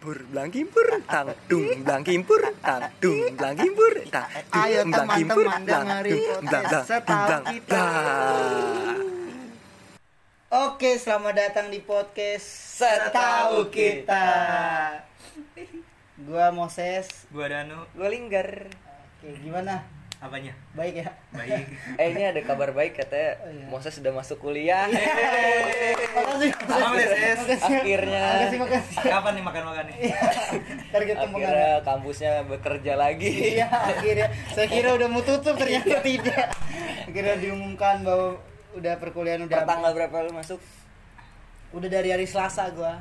Pur blang kimpur tang dung blang kimpur tang dung blang kimpur tang dung, Ayo kimpur, teman-teman tang, dengerin podcast blang, Setahu blang, Kita. Oke, selamat datang di podcast Setahu Kita. Gua Moses. Gua Danu. Gue linggar Oke, gimana? Apanya? Baik ya? Baik. Eh ini ada kabar baik katanya Oh, iya. Moses sudah masuk kuliah Makasih. Makasih. Akhirnya. Makasih, makasih. Kapan nih makan-makan nih? Ntar kita Akhirnya kampusnya bekerja lagi Iya, akhirnya. Saya kira udah mau tutup ternyata tidak. Akhirnya diumumkan bahwa udah perkuliahan udah Per tanggal berapa lu masuk? udah dari hari Selasa gua.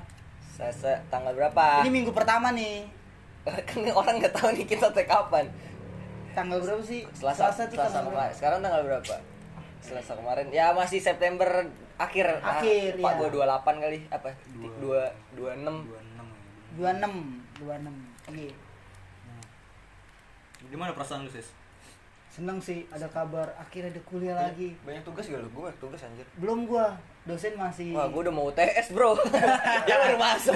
Selasa tanggal berapa? Ini minggu pertama nih. kan orang nggak tahu nih kita tag kapan Tanggal berapa sih? Selasa, tuh Selasa tanggal kemarin. Sekarang tanggal berapa? Selasa kemarin. Ya masih September akhir. Akhir, ah, ya. Pak gua 28 kali apa? Dua. 2 26. 26 26 26 iya Gimana perasaan lu, Sis? seneng sih ada kabar akhirnya ada kuliah lagi Banyak tugas gak lu? Gue banyak tugas anjir. belum gua dosen masih Wah, gue udah mau UTS, Bro. Dia baru masuk.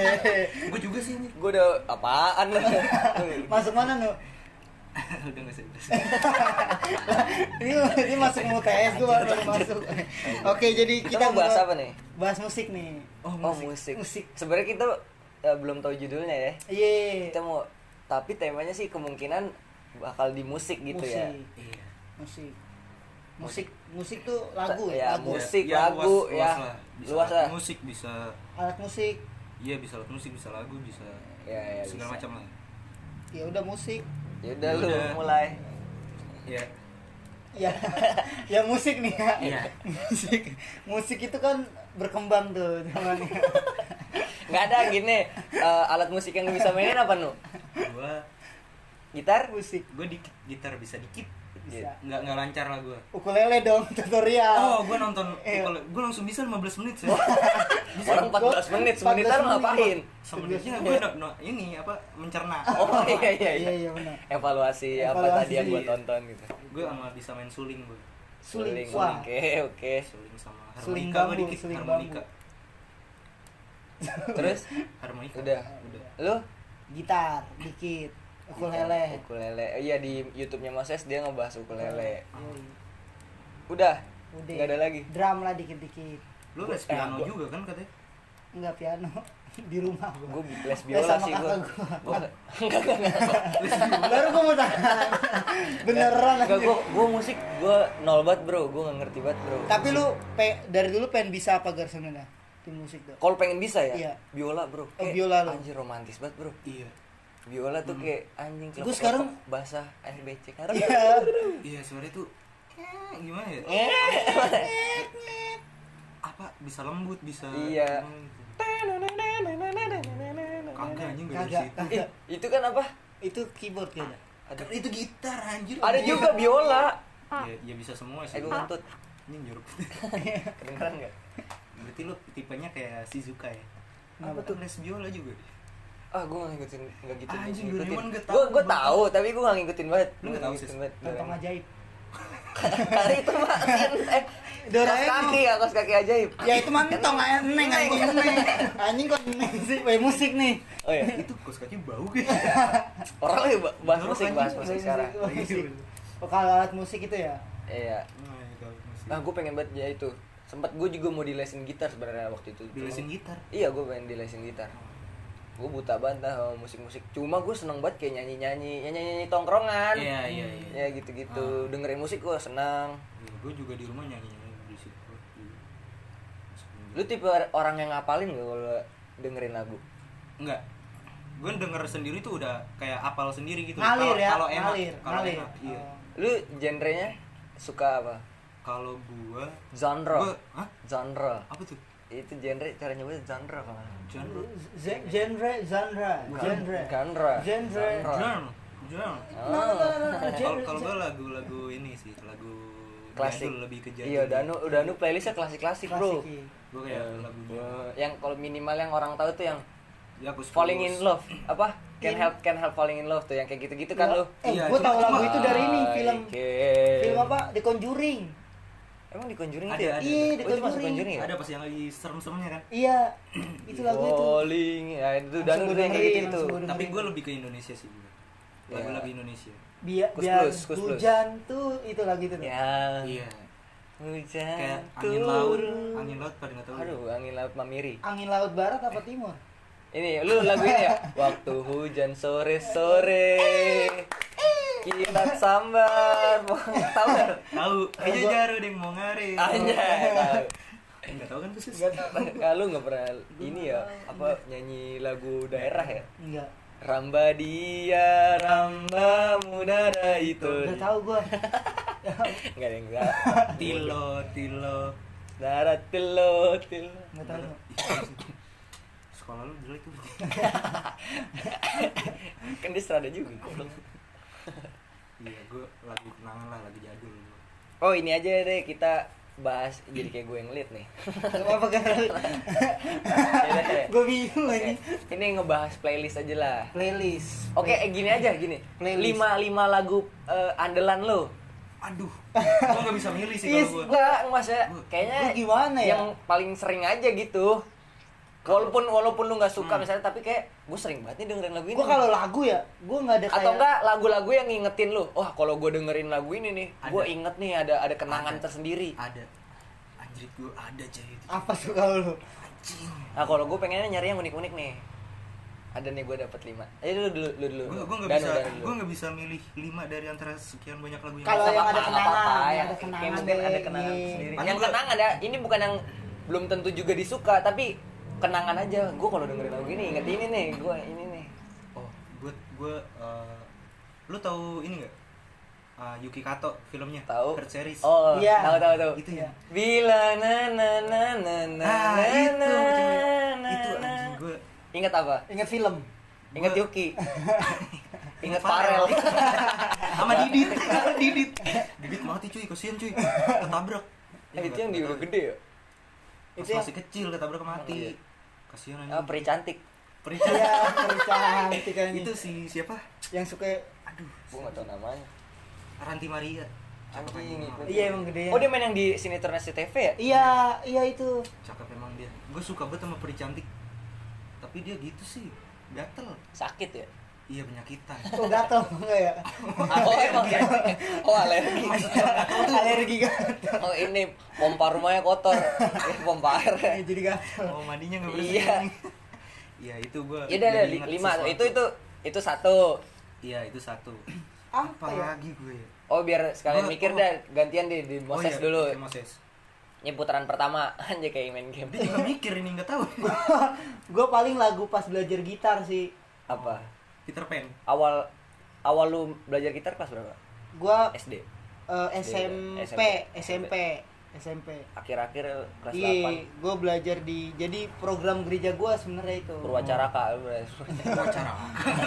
Gua juga sih ini. gue udah apaan lu? masuk mana nu Udah enggak sih. ini ini masuk mau tes gua baru masuk oke jadi Kita kita mau bahas apa nih? bahas musik nih Oh, Oh, musik. musik Sebenarnya kita eh, belum tahu judulnya ya. iya Kita mau tapi temanya sih kemungkinan bakal di musik gitu musik ya. Iya. musik musik musik tuh lagu Ya, ya lagu musik. Ya, lagu, luas, ya. luas lah. Bisa Luas alat lah. musik bisa alat musik Iya, bisa alat musik, bisa lagu, bisa Ya, ya, segala bisa. macam lah. ya udah musik Ya udah lu mulai. Iya. ya ya musik nih ya Iya. musik musik itu kan berkembang tuh zamannya Nggak ada gini eh, alat musik yang bisa mainin apa nu? Gua Gitar? musik gua dikit gitar bisa dikit. Bisa Nggak nggak lancar lah gua. ukulele dong tutorial Oh, gua nonton Iya. kalau gua langsung bisa 15 menit sih. Orang 14 menit, semenitan 14 menit. ngapain? Sebenarnya gua no, no, ini apa mencerna. Oh iya iya iya iya. iya benar Evaluasi, apa Evaluasi. tadi yang gua tonton gitu. Gua sama bisa main suling gua. suling Suling. Oke, oke. Suling sama Suling harmonika gua bambu, dikit suling harmonika. Terus Harmonika. udah. Udah. Lu gitar dikit ukulele ukulele. Oh, Iya di YouTube-nya Moses dia ngebahas ukulele. Yoi. Udah. udah Nggak ada lagi. drum lah dikit dikit Lu les Eh, piano gua- juga kan katanya? enggak piano di rumah gua Gue les Eh, biola sama sih gua. kakak gua. Gua enggak enggak enggak. baru gua mau tanya beneran Enggak anjir. gua gua musik gua nol banget, Bro. Gua enggak ngerti banget, Bro. tapi lu pe- dari dulu pengen bisa apa gar sebenarnya di musik tuh kalau pengen bisa ya, Iya. biola, Bro. Kayak biola lu. Anjir romantis banget, Bro. Iya. Biola tuh kayak anjing kelepek- sekarang- basah SBC kan. iya Iya, suara itu eh, gimana ya? Apa bisa lembut, bisa Iya. gitu. Kagak anjing Kagak. Ih, itu kan apa? itu keyboard kayaknya Ada Kan itu gitar anjir. ada juga biola. Ya, ya bisa semua sih. Eh gua ngentut. Ini nyurup. Kedengeran enggak? Berarti lu tipenya kayak Shizuka ya? Apa tuh les biola juga? Ah, gua gak ngikutin, gak gitu Anjing, ngikutin. Gak Gua tahu, gua Bang. tahu, tapi gua gak ngikutin banget. Lu nggak tahu, ngikutin Sis? banget. kantong Doraemon. ajaib Kali itu mah eh Doraemon. kaos kaki ya, kaos kaki ajaib. ya itu mantong neng anjing neng anjing kok neng sih Weh, musik nih Oh iya. Itu kos kaki bau gitu. Orang lagi ba- bahas musik, bahas musik sekarang. Oh, musik. Oh, kalau alat musik itu ya Iya. Nah. Nah, gue pengen banget ya itu. Sempat gue juga mau dilesin gitar sebenarnya waktu itu. Dilesin gitar. Iya, gue pengen dilesin gitar. Gue buta banget sama musik-musik. Cuma gue seneng banget kayak nyanyi-nyanyi, ya nyanyi-nyanyi tongkrongan. Iya, iya, iya. Ya gitu-gitu. Dengerin musik gue senang. gue juga di rumah nyanyi nyanyi di situ. Lu tipe orang yang ngapalin gak kalau dengerin lagu? Enggak. Gue denger sendiri tuh udah kayak apal sendiri gitu. ngalir Kalau- ya Kalau enak, ngalir kalau ngalir enak. Iya. Oh. Lu genrenya suka apa? Kalau gua Genre. Gua, hah? Genre. Apa tuh? Itu genre cara nyebutnya genre kalau salah. Genre. Genre genre genre Genre. Genre. Genre. Genre. No, Kalau genre, genre. gua lagu-lagu ini sih, lagu Klasik. lebih ke jadul. Iya, Danu, Danu playlistnya klasik-klasik, Bro. Klasik, iya. Gua kayak lagunya Eh, yang kalau minimal yang orang tahu tuh yang ya falling in love apa can In- help can help falling in love tuh yang kayak gitu-gitu kan Ya, lu eh Iya, gua cuma- tahu lagu itu dari ini film film apa The Conjuring Emang di Conjuring Ada, itu ya? ada. Iya, di Oh, itu masuk Conjuring. Ya? Ada pas yang lagi serem-seremnya kan. Iya, itu lagu itu. Calling. Ya itu tuh yang kayak gitu itu. langsung gua Tapi gue lebih ke Indonesia sih. Lagu Ya. lagu Indonesia. Biar Kus biar plus, kus plus. hujan tuh itu lagi itu. Ya. Iya. Hujan Kayak angin laut, angin laut pada nggak tahu. Aduh, angin laut Mamiri. Angin laut barat apa timur? Ini lu lagu ini ya? Waktu hujan sore-sore Kita sambar Tahu nggak? Tahu. Aja jaru deng mau ngare. Anjay tahu. Enggak tahu kan khusus. Kalau nggak pernah ini ya apa nyanyi lagu daerah ya? Enggak. Ramba dia, Ramba muda itu. Udah tahu gua. Nggak ada yang tahu. Tilo, tilo. Darat tilo, tilo. Enggak tahu. Sekolah lu jelek tuh. Kan dia serada juga. goblok. Iya, gue lagi kenangan lah, lagi jadul. Oh ini aja deh kita bahas jadi kayak gue yang lead nih. Apa kan? Gua bingung Oke, ini. Ini ngebahas playlist aja lah. Playlist. Oke, eh, gini aja gini. Playlist. Lima lima lagu eh, andalan lo. Aduh, gue nggak bisa milih sih kalau gue. Enggak, maksudnya kayaknya Gua gimana ya? yang paling sering aja gitu. Walaupun walaupun lu nggak suka misalnya tapi kayak gue sering banget nih dengerin lagu ini. Gua kalau lagu ya, gua nggak ada kayak atau enggak lagu-lagu yang ngingetin lu. Wah, kalau gue dengerin lagu ini nih, gue Ada. inget nih ada ada kenangan Ada. tersendiri. Ada. Anjir gue ada aja itu. apa tuh kalau lu? Anjing. Nah, kalau gue pengennya nyari yang unik-unik nih. Ada nih gue dapet lima. Ayo dulu dulu dulu. dulu. Gue gue nggak bisa gue nggak bisa milih lima dari antara sekian banyak lagu yang Kalau yang ada kenangan, nggak apa-apa, yang ya. ada kenangan Kayak mungkin ada kenangan sendiri. Yang kenangan ya, ini bukan yang belum tentu juga disuka, tapi kenangan aja. Gue kalau dengerin lagu ini inget ini nih, gue ini nih. Oh, gue gue eh, lu tahu ini nggak? Ah, Yuki Kato filmnya. Tahu? Third series. Oh, Iya. tahu tahu tahu. Itu ya. Bila na na na na na Ah, na, itu, na, cewek. na, itu na. anjing gue. Ingat apa? Ingat film. Ingat Gua- Yuki. Ingat Farel. Sama Didit, Didit. Didit mati cuy, kasihan cuy. Ketabrak. Eh, itu yang di udah gede ya? Pas Itu masih kecil ketabrak mati. Kasihan Ah, anjing. peri cantik. Perican. Iya, cantik kan itu si siapa? yang suka Aduh, Gue gak tau namanya. Ranti Maria. Cakep Anjing. Iya emang gede Oh dia main yang di sinetron SCTV ya? Iya, iya itu. Cakep emang dia. Gue suka banget sama peri cantik. Tapi dia gitu sih. Gatel. Sakit ya? Iya penyakitan. Kok gatel enggak ya? Oh emang ya? Oh alergi. Alergi gatel. Oh ini pompa rumahnya kotor. Ya, pompa air. Jadi gatel. Oh mandinya nggak bersih. Iya. Iya itu gue. Ya udah ada lima. Itu itu itu satu. Iya itu satu. Apa Apa ya? lagi gue? ya? Oh biar sekalian Gua- mikir oh. dah gantian di di Oh, Moses iya, dulu. Moses. Ini putaran pertama aja kayak main game. Dia juga mikir ini nggak tahu. gue paling lagu pas belajar gitar sih. Apa? Peter Pan. Awal awal lu belajar gitar kelas berapa? Gue SD. eh, SMP, SMP. SMP, SMP. Akhir-akhir kelas Iya, gue belajar di jadi program gereja gue sebenarnya itu. 8. Purwacaraka lu belajar. Oh cara.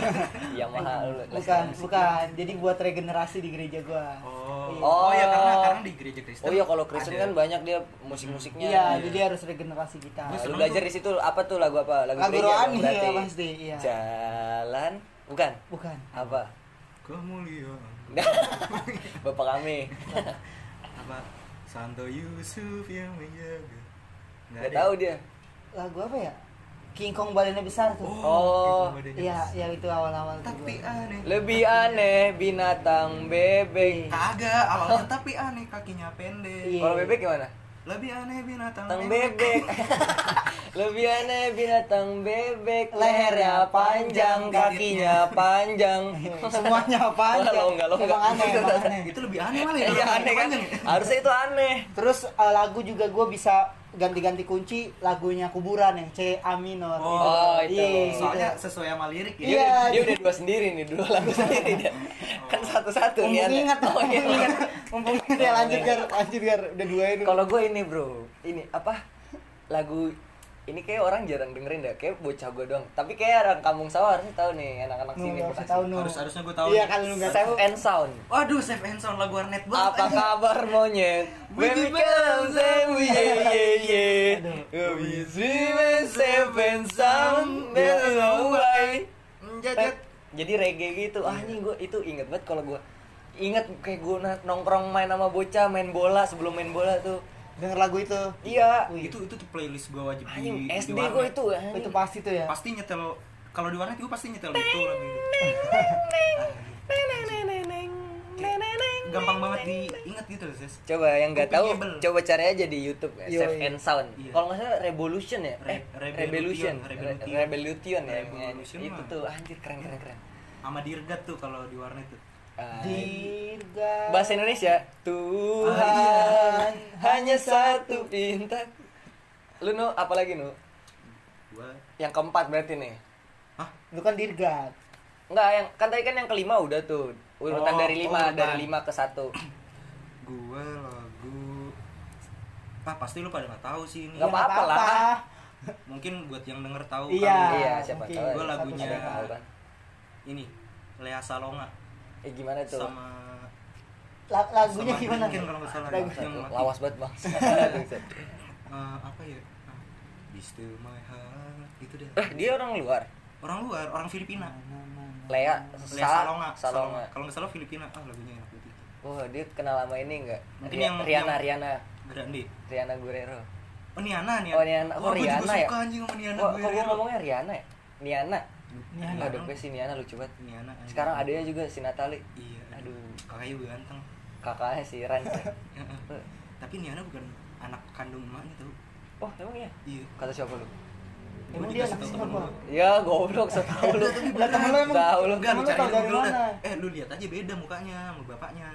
Yamaha lu. les Bukan, bukan. Jadi buat regenerasi di gereja gue. Oh. Iya. Oh ya karena karena di gereja Kristen. Oh iya kalau Kristen ada. kan banyak dia musik-musiknya. Iya, jadi harus regenerasi kita. Lu belajar tuh. di situ apa tuh lagu apa? Lagu, Lagu gereja rohani ya pasti, iya. Jalan bukan? Bukan. Apa? Kemuliaan. Bapak kami. Apa? Santo Yusuf yang menjaga. Gak tahu dia. Lagu apa ya? King Kong badannya besar tuh. Oh, badannya Iya, besar. yang itu awal-awal Tapi gua. aneh. Lebih aneh binatang bebek. Kagak, awalnya tapi aneh kakinya pendek. Iya. Kalau bebek gimana? Lebih aneh binatang Binatang pendek. bebek. Lebih aneh binatang bebek. Lehernya panjang, kakinya panjang. Semuanya panjang. Lo enggak, lo enggak. Emang aneh, emang aneh. Itu lebih aneh malah ya. Iya aneh kan? Harusnya itu aneh. Terus eh, lagu juga gue bisa ganti-ganti kunci lagunya kuburan ya C A minor. Oh, itu. Iya, Soalnya gitu. sesuai sama lirik ya. Iya, udah, dia dia- udah dua sendiri nih, dua lagu sendiri dia. Kan satu-satu nih. Mumpung ingat, Oh, iya. mumpung ingat, mumpung ingat ya lanjut gar, lanjut gar, udah dua ini. Kalau gue ini bro, ini apa lagu ini kayak orang jarang dengerin deh, kayak bocah gue doang. Tapi kayak orang kampung sawah harusnya tahu nih anak-anak sini Bekasi. tahu nu. Harus- harusnya gua tahu Iya nih. kalau lu nggak Safe tahu. and Sound. Waduh, Save and Sound lagu warnet banget. Apa kabar monyet? Baby come say we yeah yeah yeah. We dream and safe and sound, know why. Jajet. Jadi reggae gitu. Ah, anjing gue itu inget banget kalau gue inget kayak gue nongkrong main sama bocah main bola sebelum main bola tuh Denger lagu itu. iya Wih. itu itu tuh playlist gua wajib di, anjing di SD gue itu anjing. itu pasti tuh ya. pasti nyetel kalau di warnet gue pasti nyetel itu lagu itu gampang banget diingat gitu loh ses coba yang nggak tahu coba cari aja di YouTube ya. Save and Sound Iya. kalau nggak salah Revolution ya eh Re- Revolution Revolution, Re- Revolution. Revolution ya yang nyanyi. Revolution itu mah. tuh anjir keren keren keren sama dirgat tuh kalau di warnet tuh Dirga. bahasa Indonesia Tuhan hanya satu pinta lu nu apa lagi nu? Gua yang keempat berarti nih. Hah? Itu kan Dirgat. Enggak, yang kan tadi kan yang kelima udah tuh. Urutan Oh, dari lima urutan. dari lima ke satu. Gua lagu ah pasti lu pada nggak tahu sih ini. Nggak Ya, apa-apa lah. mungkin buat yang denger tahu Iya. kali iya siapa tahu. Gua ada lagunya- kan ini Lea Salonga eh gimana tuh? Sama La- lagunya sama gimana? Mungkin kalau nggak salah. Lagu- yang mati. lawas banget bang. Eh, apa ya? Be still my heart itu deh. Eh dia orang luar? Orang luar orang Filipina. Lea Lea Sa- Salonga. Salonga. Kalau nggak salah Filipina. Ah lagunya enak banget itu oh dia kenal sama ini enggak Mungkin Ria- yang- Riana yang- Riana Grande. Riana Guerrero. Oh Niana Niana. Oh, Niana. Oh, Wah, juga Riana ya? suka anjing sama Niana Wah, gue kok gue ngomongnya Riana ya? Niana Niana. aduh gue si Niana lucu banget Niana sekarang adanya juga si Natali iya aduh kakaknya juga ganteng kakaknya si Ran tapi Niana bukan anak kandung emaknya tau oh emang iya iya kata siapa lu Emang dia anak siapa? ya goblok tau lu Lah temen lu emang Tahu lu. Enggak, cari tau dari mana? Eh, lu lihat aja beda mukanya sama bapaknya.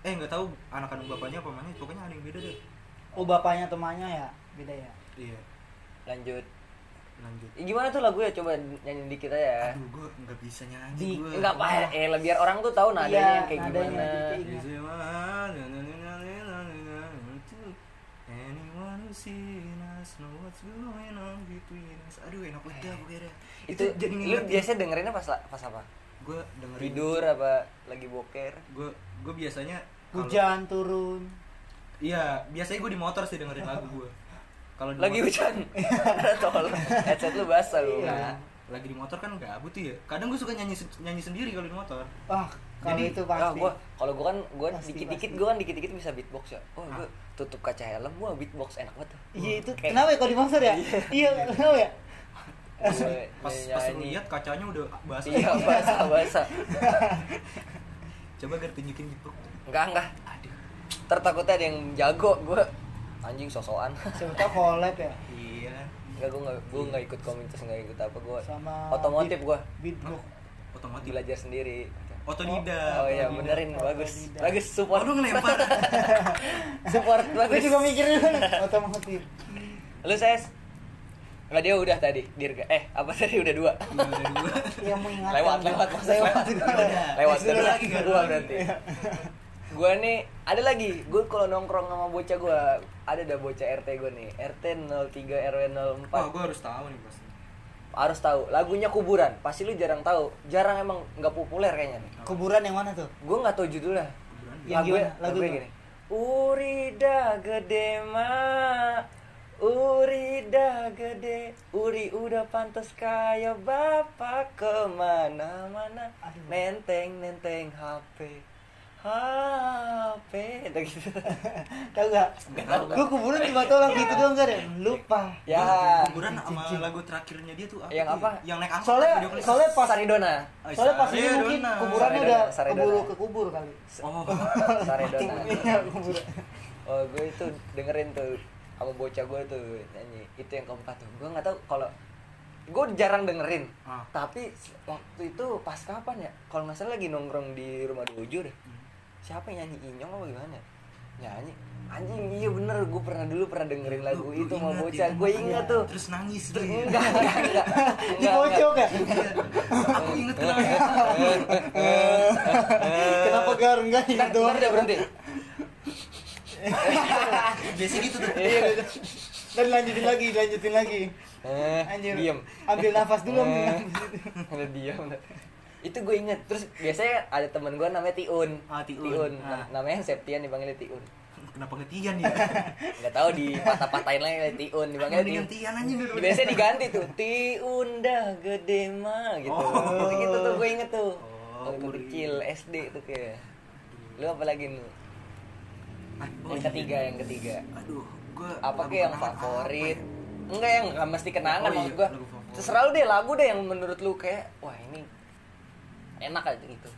Eh, enggak tahu anak kandung bapaknya apa namanya, pokoknya ada yang beda deh. Oh bapaknya temannya ya? Beda ya? Iya, lanjut lanjut. Ya, gimana tuh lagunya coba nyanyi dikit aja Aduh, gua enggak bisa nyanyi Di- gua. Enggak apa eh lah, biar orang tuh tahu nadanya Iya, yang kayak nadanya gimana. jadi Is it one- Anyone who seen us know what's going on between us. Aduh, enak banget dah pokoknya. Itu, jadi lu biasa dengerinnya pas pas apa? Gua dengerin Tidur apa lagi boker? Gua gua biasanya Hujan turun. Iya, biasanya gue di motor sih dengerin lagu gue. Kalau Lagi motor- hujan. Tolong. Headset lu basah lu. Iya. lagi di motor kan gabut tuh ya. Kadang gue suka nyanyi nyanyi sendiri kalau di motor. Wah, kalau Jadi, itu Ah, pasti. gua kalau gua kan gua Pasti, dikit-dikit pasti. gua kan dikit-dikit bisa beatbox ya. Oh, gua tutup kaca helm gua beatbox enak banget tuh. Iya itu Kayak- kenapa ya kalau di motor ya? Iya, kenapa ya? Pas pas nyanyi. lihat kacanya udah basah. Iya, basah basah. Coba gue tunjukin gitu. Enggak, enggak. Aduh. Tertakutnya ada yang jago gua anjing sosokan. Siapa tahu collab ya Iya. Enggak gua enggak gua enggak ikut komunitas enggak ikut apa gua. sama Otomotif beat- gua. Beatbox. Otomotif. Belajar sendiri. Otodidak. Oh iya, benerin bagus. Bagus support. Waduh ngelempar. support Gue bagus. juga mikir dulu otomotif. Lu ses Enggak dia udah tadi, Dirga. Eh, apa tadi udah dua? Udah ada dua. Yang mengingatkan. lewat lewat lewat. lewat juga. lewat dulu lagi, kan? gua berarti gua nih ada lagi gue kalau nongkrong sama bocah gua ada ada bocah RT gua nih. RT 03 RW 04 Wah, gue harus tahu nih pasti. harus tahu. Lagunya kuburan. Pasti lu jarang tahu. Jarang emang nggak populer kayaknya nih. Kuburan yang mana tuh? gue nggak tahu judulnya. Yang lagu gimana? Lagu lagu gini. Urida gede ma. Urida gede. Uri udah pantas kayak bapak. Ke mana-mana. Aduh. Nenteng nenteng HP HP Itu gitu Tahu gak? Gue kuburan cuma tahu lagu itu doang kan ya? Lupa. Ya Kuburan sama lagu terakhirnya dia tuh apa? Yang apa? Yang naik angkot Soalnya video klip. soalnya pas Saridona soalnya pas ini mungkin kuburannya udah keburu ke kubur kali. Oh. Saridona kuburan. Oh gue itu dengerin tuh sama bocah gue tuh nyanyi itu yang keempat tuh gue nggak tahu kalau gue jarang dengerin Ah. tapi waktu itu pas kapan ya kalau nggak salah lagi nongkrong di rumah dojo deh siapa yang nyanyi inyong apa gimana ya? nyanyi anjing iya bener gue pernah dulu pernah dengerin lagu Lu- itu sama ingat bocah ya? gue ingat tuh Terus nangis Terus enggak enggak enggak Di pojok ya? Aku inget kenapa. Kenapa gar enggak ingat doang? deh berhenti Biasa gitu tuh. Iya, iya. Dan lanjutin lagi, lanjutin lagi. eh, Anjir. diem Ambil nafas dulu, ambil Eh. nafas. ada diam itu gue inget terus biasanya ada temen gue namanya Tiun Ah, Tiun. Nam- Ah. namanya Septian dipanggilnya Tiun Kenapa ngetian ya? nggak tahu di patah-patahin lagi Tiun Mendingan Tiun aja dulu. biasanya diganti tuh Tiun dah gede mah gitu Oh. gitu, tuh gue inget tuh Oh, waktu kecil SD tuh kayak lu apa lagi Ah, oh yang iya. ketiga yang ketiga Aduh, gua apa ke yang favorit apa ya? enggak yang nggak mesti kenangan Oh iya, maksud favorit. terserah lu deh lagu deh yang menurut lu kayak wah ini enak aja gitu.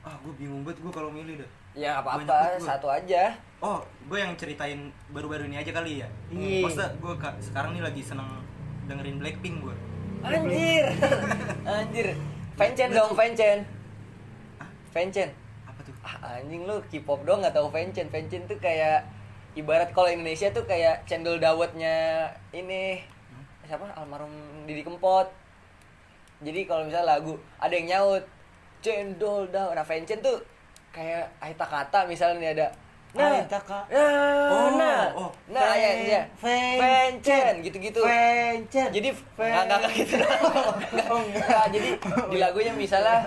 Ah, gua bingung banget gua kalau milih dah. ya apa apa satu aja. Oh, gue yang ceritain baru-baru ini aja kali ya. Iya. Maksudnya gue sekarang nih lagi seneng dengerin Blackpink gue. anjir. Anjir. Fancen dong fancen fancen Apa tuh? ah, anjing lu K-pop dong nggak tahu fancen fancen tuh kayak ibarat kalau Indonesia tuh kayak cendol dawetnya ini siapa? Almarhum Didi Kempot. Jadi kalau misalnya lagu ada yang nyaut cendol dawet nah fancen tuh kayak Aita kata misalnya nih ada nah Aita Ka- nah Oh, nah oh. nah ya ya Fan- fancen gitu-gitu Fancen. jadi nggak nggak nggak gitu. Nggak, Oh, enggak. nggak, jadi di lagunya misalnya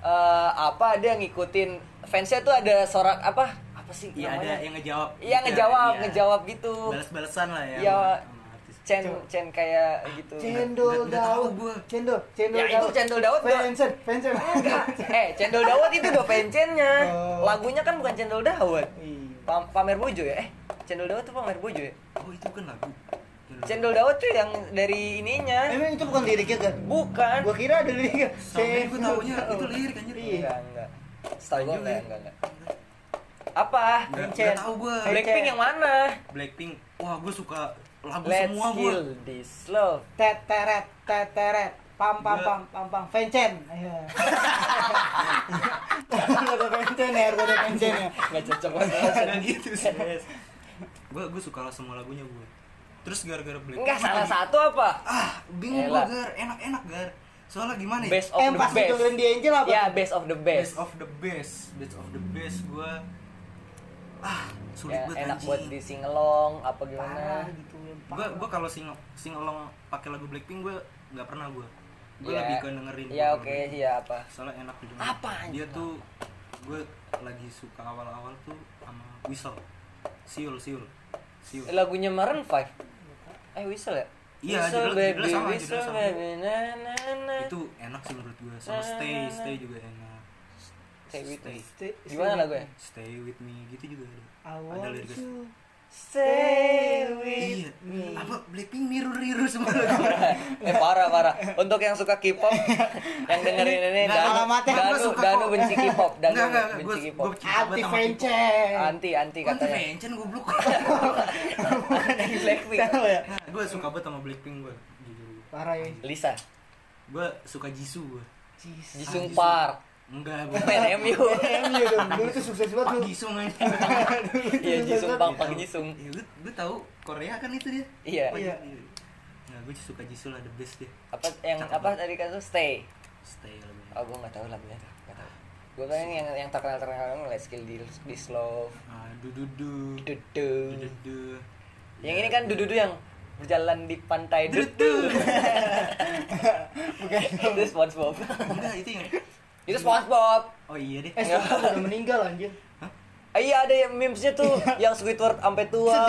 eh, apa dia ngikutin fansnya tuh ada sorak apa apa sih Iya ada yang ngejawab. iya ngejawab Iya. ngejawab gitu Balas-balasan lah ya. Iya. Cen cen kayak gitu Cendol tahu dawet. gua. Cendol, cendol Ya, itu cendol dawet, Dok. Fancen, fancen. eh cendol dawet itu do pencennya Oh. lagunya kan bukan cendol dawet Iya. Pam- pamer bojo ya eh cendol dawet tuh pamer bojo ya Oh itu kan lagu. cendol dawet tuh yang dari ininya Emang itu bukan liriknya kan? bukan Gua kira ada liriknya. Sama gue taunya itu lirik anjir. Iya. enggak enggak setahu gue enggak enggak enggak apa Nggak Fancen. nggak tahu gue. Blackpink yang mana Blackpink. Wah gue suka lagu Let's semua gue. kill this love Teteret, teteret. Pam pam Gua- pam pam pam. Iya. Harus ada fancen ya, ada fancen ya. nggak cocok banget Nggak gitu sih. Gue gue suka lah semua lagunya gue. Terus gara-gara Blackpink. enggak gua salah satu apa Ah bingung gue gar. Enak-enak gar. Soalnya gimana ya? best of Eh, the pas best ditungguin di Angel apa? ya best of the best, best of the best best of the best gue ah sulit ya, banget enak anjing. buat di singelong apa gimana Parah gitu. Gue gue kalau sing sing along pakai lagu Blackpink gue nggak pernah gue gue Ya, lebih ke dengerin ya oke ya apa? Soalnya enak didengar. Apa, dia tuh gue lagi suka awal-awal tuh sama Whistle. Siul Siul Siul lagunya Maroon 5 eh whistle ya? Iya, whistle judul- baby sama, whistle sama. baby na na na. Itu enak sih menurut gue sama Stay Stay juga enak. Stay with me. Stay, gimana lagunya? Stay with me gitu juga ada. I ada want you. Stay with Iya, me. apa Blackpink mirror mirror semua lagu. eh parah parah untuk yang suka K-pop yang dengerin ini Danu. Danu Danu kok. benci K-pop Danu Enggak, enggak, benci K-pop Anti fancen. anti anti katanya Vencen goblok. dari Blackpink ya? Nah, gue suka banget sama Blackpink gue. Parah ya. Lisa Gue suka Jisoo gue. Jis. Jisung Jisung. Park Enggak, main MU MU dong. Dulu tuh sukses banget Pak tuh. Jisung aja. iya Jisung Park Park Jisung Ya, lu, lu tahu Korea kan itu dia. iya Oh, Iya. Nah, gue suka Jisoo lah the best dia. apa yang Cakep apa tadi kan tuh stay Stay lagunya. oh gue nggak tahu lagunya tuh nggak tahu gue kan yang yang terkenal terkenal kan Let's Kill This, This Love Ah, du du du. Du Dudu du du. yang ini kan Dudu yang berjalan di pantai Du Dudu du. Bukan. itu SpongeBob Enggak, itu yang itu SpongeBob. Oh iya deh. Eh, SpongeBob udah meninggal anjir. Ah, iya ada yang memesnya tuh yang Squidward sampai tua.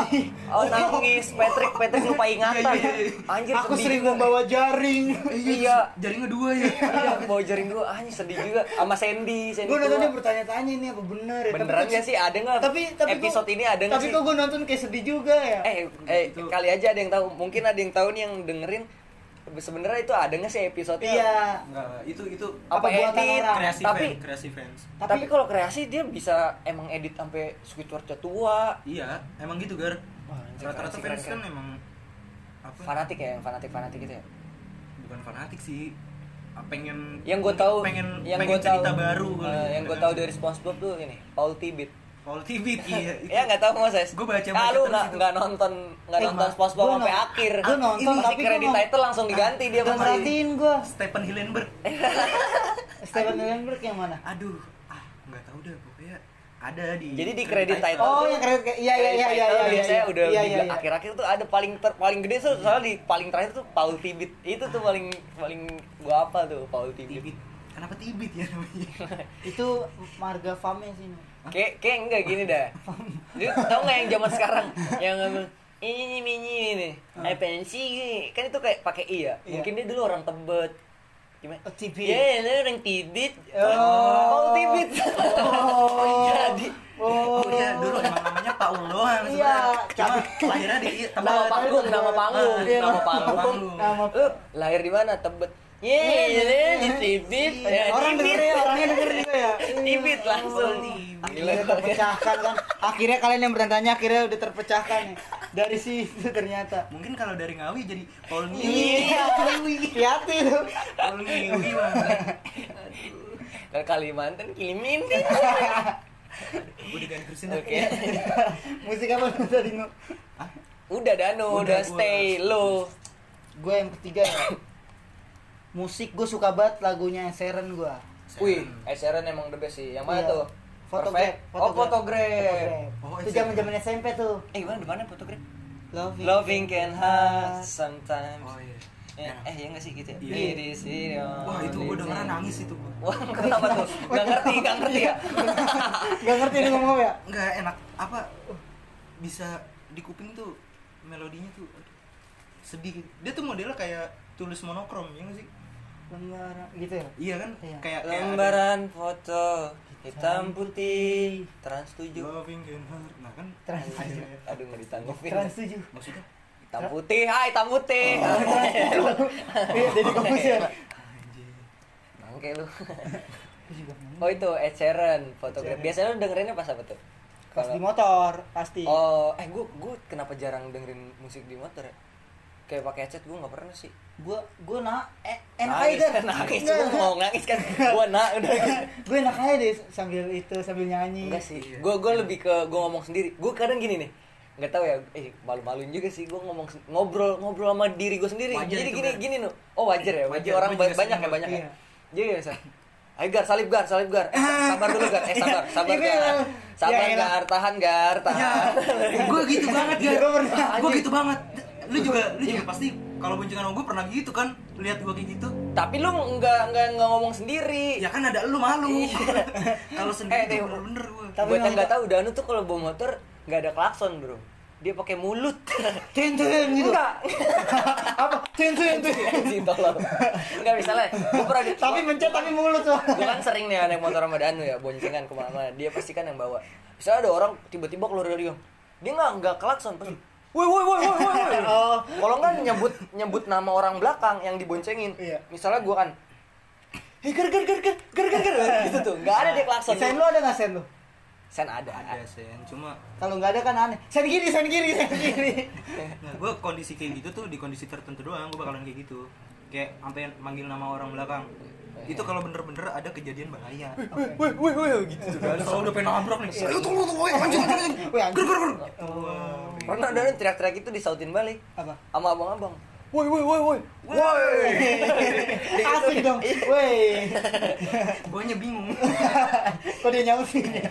Oh nangis. Patrick Patrick lupa ingatan. Iya, iya, iya. anjir Aku sering juga. membawa jaring. iya. Jaringnya dua ya. iya bawa jaring dua anjir sedih juga. Sama Sandy Sandy Gue nontonnya bertanya-tanya ini apa bener ya. beneran Tapi gak sih? Ada nggak? Tapi tapi episode ini ada nggak Tapi sih? kok gue nonton kayak sedih juga ya. eh eh Itu- kali aja ada yang tahu. Mungkin ada yang tahu nih yang dengerin sebenarnya itu ada nggak sih episode Iya. Enggak, itu itu apa edit orang? kreasi tapi fans, kreasi fans. tapi, Tapi, kalau kreasi dia bisa emang edit sampai Squidwardnya tua Iya, emang gitu gar. Rata-rata fans kan emang apa? fanatik ya yang fanatik fanatik gitu ya Bukan fanatik sih. Ah, Pengen yang gue tahu pengen yang pengen gue tahu cerita baru kali. eh, yang gue tahu dari SpongeBob tuh ini Paul Tibit Paul Tibit iya. itu. ya nggak tahu Moses Gua baca- ah, baca lu terus nggak nggak nonton nggak Eh, nonton SpongeBob sampai akhir gua nonton, Ini tapi kredit title langsung diganti dia masih merhatiin gue. Stephen Hillenburg. Steven Hillenburg yang mana? Aduh, ah nggak tahu deh pokoknya ada di Jadi di kredit title Oh, yang kredit iya, iya, iya, iya, title iya, biasanya iya. udah Iya, di iya, iya. akhir-akhir tuh ada paling ter, paling gede tuh soalnya di paling terakhir tuh Paul Tibit itu tuh paling paling gua apa tuh Paul Tibit Tibit. Kenapa Tibit ya namanya? Itu marga fame sih. Kayak kayak enggak gini dah. Lu tau nggak yang zaman sekarang? Yang ngomong ini ini ini ini eh pensi kan itu kayak pakai i ya. Iya. mungkin dia dulu orang tebet. Gimana? Oh, tibit. ya lu orang tibit Oh. tibit Oh. jadi. Oh, Oh iya, dulu emang namanya Paul doang Iya. Cuma lahirnya di Tebet. nama panggung nama panggung Iya, nama nama panggung. Nama lu lahir di mana? Tebet Ye, Iya. di tibit Iya, ya, orang tibit. denger ya, orangnya denger juga ya. tibit langsung. Akhirnya terpecahkan kan. Akhirnya kalian yang bertanya akhirnya udah terpecahkan nih. Dari situ ternyata. Mungkin kalau dari Ngawi jadi Paul Ngiwi. Iya, hati-hati tuh. Paul Ngiwi Bang. Kalau Kalimantan Kiliminting Gue diganti terusin oke Musik apa tadi Nu? udah Danu Udah, udah stay lo Gue yang ketiga ya. Musik gue suka banget lagunya Seren gue. Wih, Ed Sheeran emang the best sih. Yang mana Iya. tuh? Fotograf. Oh, Photograph. Oh, Itu Sheeran. zaman-zaman SMP tuh. Eh, gimana di mana Photograph? Loving, Loving can hurt sometimes. Oh iya. Eh, eh iya nggak sih gitu ya? Iya. In your Wah, itu gue dengeran nangis itu. Wah, kenapa tuh? Gak ngerti, gak ngerti ya? Gak ngerti nih ngomong apa ya? Enggak enak apa bisa di kuping tuh melodinya tuh aduh, sedih. Dia tuh modelnya kayak tulis monokrom ya nggak sih? Lembaran gitu ya. Iya kan? Iya. Kayak kayak ada Lembaran foto hitam putih trans 7 Loving can hurt. Nah kan Trans Anjir. aduh nggak ditanggupin Trans 7. maksudnya hitam putih hai hitam putih Iya, jadi kampus ya. anjir. Bangke lu Gua oh itu Ed Sheeran fotografi Sheeran. biasanya lu dengerinnya pas apa tuh Pas Kalau- di motor pasti. Oh, eh gue gue kenapa jarang dengerin musik di motor ya? Kayak pakai headset gue nggak pernah sih. Gua gua na eh, enak nangis, aja kan. nangis, gue mau nangis kan. Gue nak udah. gue enak aja deh sambil itu sambil nyanyi. Enggak sih. Iya. Gue gue lebih ke gue ngomong sendiri. Gue kadang gini nih. Nggak tahu ya, eh malu-maluin juga sih gue ngomong ngobrol ngobrol sama diri gue sendiri. Wajar Jadi gini Gar. gini nu. Oh wajar ya. Wajar Wajar, orang gua juga ba- banyak ya banyak ya. iya. Jadi ya Sar. Ayo Gar, salib Gar, salib Gar. Eh, sabar dulu Gar. Eh sabar, sabar Ini Gar. Sabar ya. Gar, tahan Gar, Ya, tahan. gue gitu banget ya. Pernah. Gue gitu banget. Lu juga, lu juga pasti kalau boncengan sama gue pernah gitu kan? Lihat gue kayak gitu. Tapi lu nggak nggak nggak ngomong sendiri. Ya kan ada lu malu. kalau Eh, sendiri deh. tuh bener-bener gue. Tapi yang nggak tahu Danu tuh kalau bawa motor nggak ada klakson bro. Dia pakai mulut. Tin tin gitu. Enggak. Apa? Tin tin tin. Anjing tolong. Enggak misalnya. Gue pernah di. Tapi mencet tapi mulut tuh. Gue kan sering nih naik motor sama Danu ya, boncengan ke mana-mana. Dia pasti kan yang bawa. Misalnya ada orang tiba-tiba keluar dari dia nggak nggak klakson pasti. Woi woi woi woi woi. woi. Oh. Kalau nggak nyebut nyebut nama orang belakang yang diboncengin. Iya. Misalnya gue kan. Hei ger ger ger ger ger ger ger gitu tuh. Nggak ada dia klakson. Sen lu ada nggak sen lu? Sen ada. Ada sen, cuma Kalau nggak ada kan aneh. Sen kiri, sen kiri, sen kiri. nah, gue kondisi kayak gitu tuh di kondisi tertentu doang gue bakalan kayak gitu. Kayak sampai manggil nama orang belakang. Itu kalau bener-bener ada kejadian bahaya. Woi woi woi gitu kan. Kalau udah pengen nabrak nih. Ayo tunggu tunggu, anjing anjing. Ger ger ger. Oh. Pernah ada yang teriak-teriak itu disautin balik Apa? sama abang-abang. Woi woi woi woi. Woi. Asik dong. Woi. Guanya bingung. Kok dia nyautin ya?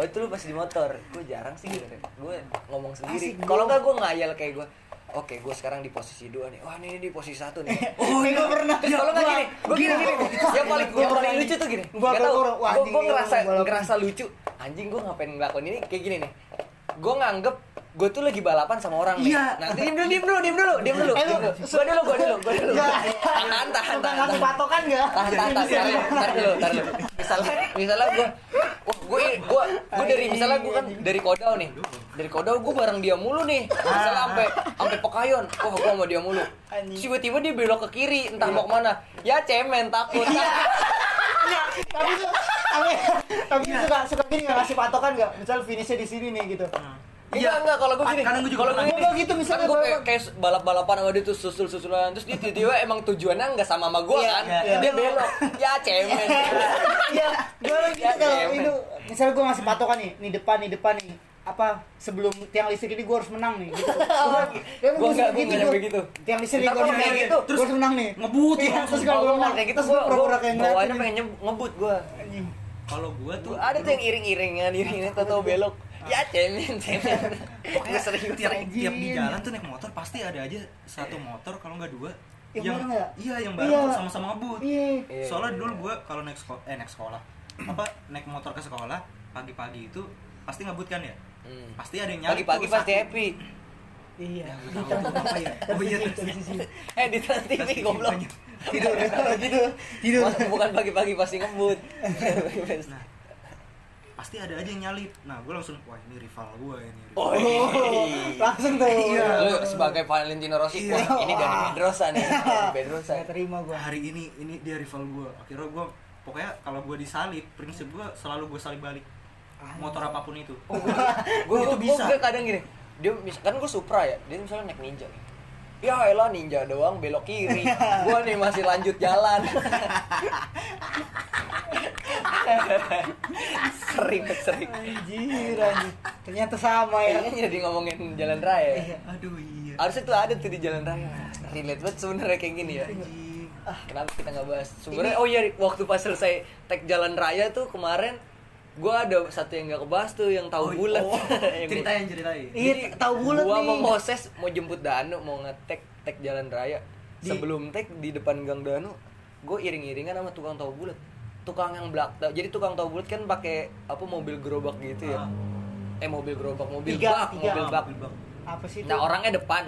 Oh itu lu pas di motor, gue jarang sih gitu Gue ngomong sendiri. Kalau enggak gue ngayal kayak gue. Oke, gue sekarang di posisi dua nih. Wah, ini di posisi satu nih. Oh, ini pernah. Terus kalau nggak gini, gue gini gini. Yang paling yang paling lucu tuh gini. Gue gue ngerasa ngerasa lucu. Anjing gue ngapain ngelakuin ini kayak gini nih. Gue nganggep gue tuh lagi balapan sama orang nih. Iya. Nah, diem dulu, diem dulu, diem dulu, diem dulu. Eh, lu- Gue dulu, gue dulu, gue dulu. Nggak. Tahan, tahan, tahan, tahan. ngasih patokan nggak? tahan tahan tahan tahan dulu, tahan dulu dulu misalnya misalnya gue wah gue gue gue dari misalnya gue kan dari kodau nih dari kodau gue bareng dia mulu nih misalnya sampai sampai pekayon wah gue sama dia mulu tiba-tiba dia belok ke kiri entah mau ke mana ya cemen takut Iya, tapi tuh tapi tapi suka suka gini nggak ngasih patokan nggak? Misal finishnya di sini nih gitu. Iya enggak kalau gue gini. Kadang gua juga Kalau gue gini gitu, gitu, misalnya kan gue kayak, kayak balap-balapan sama dia tuh susul-susulan terus dia tiba-tiba emang tujuannya enggak sama sama gue Iya, kan. iya. Dia belok. Ya cemen. Iya, gue lagi Ya, gitu kalau itu misalnya gue ngasih patokan nih, nih depan nih depan nih apa sebelum tiang listrik ini gue harus menang nih gitu. Gua- gua nggak- gitu, nyampe gitu. Tiang listrik gue harus menang gitu, terus gue harus menang nih. Ngebut Iya, ya terus Kalau kalau gue gue menang kayak gitu terus gue gue pura-pura kayak bawaannya ngeliatin. pengen ngebut gue. Anjing. Kalau gue tuh ada tuh yang iring-iringan, iring-iringan tau belok. Ya cemen, cemen. Gue sering tiap, tiap di jalan tuh naik motor pasti ada aja satu motor kalau nggak dua Yang bareng ya? iya yang bareng Iya. sama-sama ngebut Iya. Iya, soalnya iya, dulu iya. gue kalau naik sekolah eh naik sekolah apa naik motor ke sekolah pagi-pagi itu pasti ngebut kan ya Hmm. pasti ada yang nyari Pagi-pagi pasti happy. Iya. Ya, gua tahu apa ya oh iya. Eh di Trans TV goblok. tidur tidur Mas- bukan pagi-pagi pasti ngebut nah pasti ada aja yang nyalip. Nah gue langsung wah ini rival gue ini rival. oh, oh, langsung tuh. Iya. lu sebagai Valentino Rossi Iya. wah ini dari Pedrosa nih dari Pedrosa. Saya terima gua. Hari ini ini dia rival gue akhirnya gue pokoknya kalau gue disalip prinsip gue selalu gue salip balik. Motor apa pun itu. Gue gue Itu bisa. gue kadang gini dia misalkan gue Supra ya dia misalnya naik Ninja. Nih ya elah ninja doang belok kiri. Gue nih masih lanjut jalan sering sering anjir anjir. Ternyata sama ya. Kayaknya jadi ngomongin jalan raya ya. aduh iya. Harusnya tuh ada tuh di jalan raya. Relate banget sebenarnya kayak gini ya. Ah kenapa kita nggak bahas? Sebenarnya oh iya waktu pas selesai tag jalan raya tuh kemarin gua ada satu yang nggak kebahas tuh yang tahu Oh, bulat. oh, Yang gua- ceritain. Ceritain Iya, tahu bulat gua nih. mau Moses mau jemput Danu mau ngetek tag jalan raya. Di- sebelum tag di depan gang Danu gue iring-iringan sama tukang tahu bulat tukang yang belak jadi tukang tahu bulat kan pakai apa mobil gerobak gitu ya Ah. eh mobil gerobak mobil Tiga, bak tiga. mobil Ah, bak mobil bak. apa sih nah orangnya depan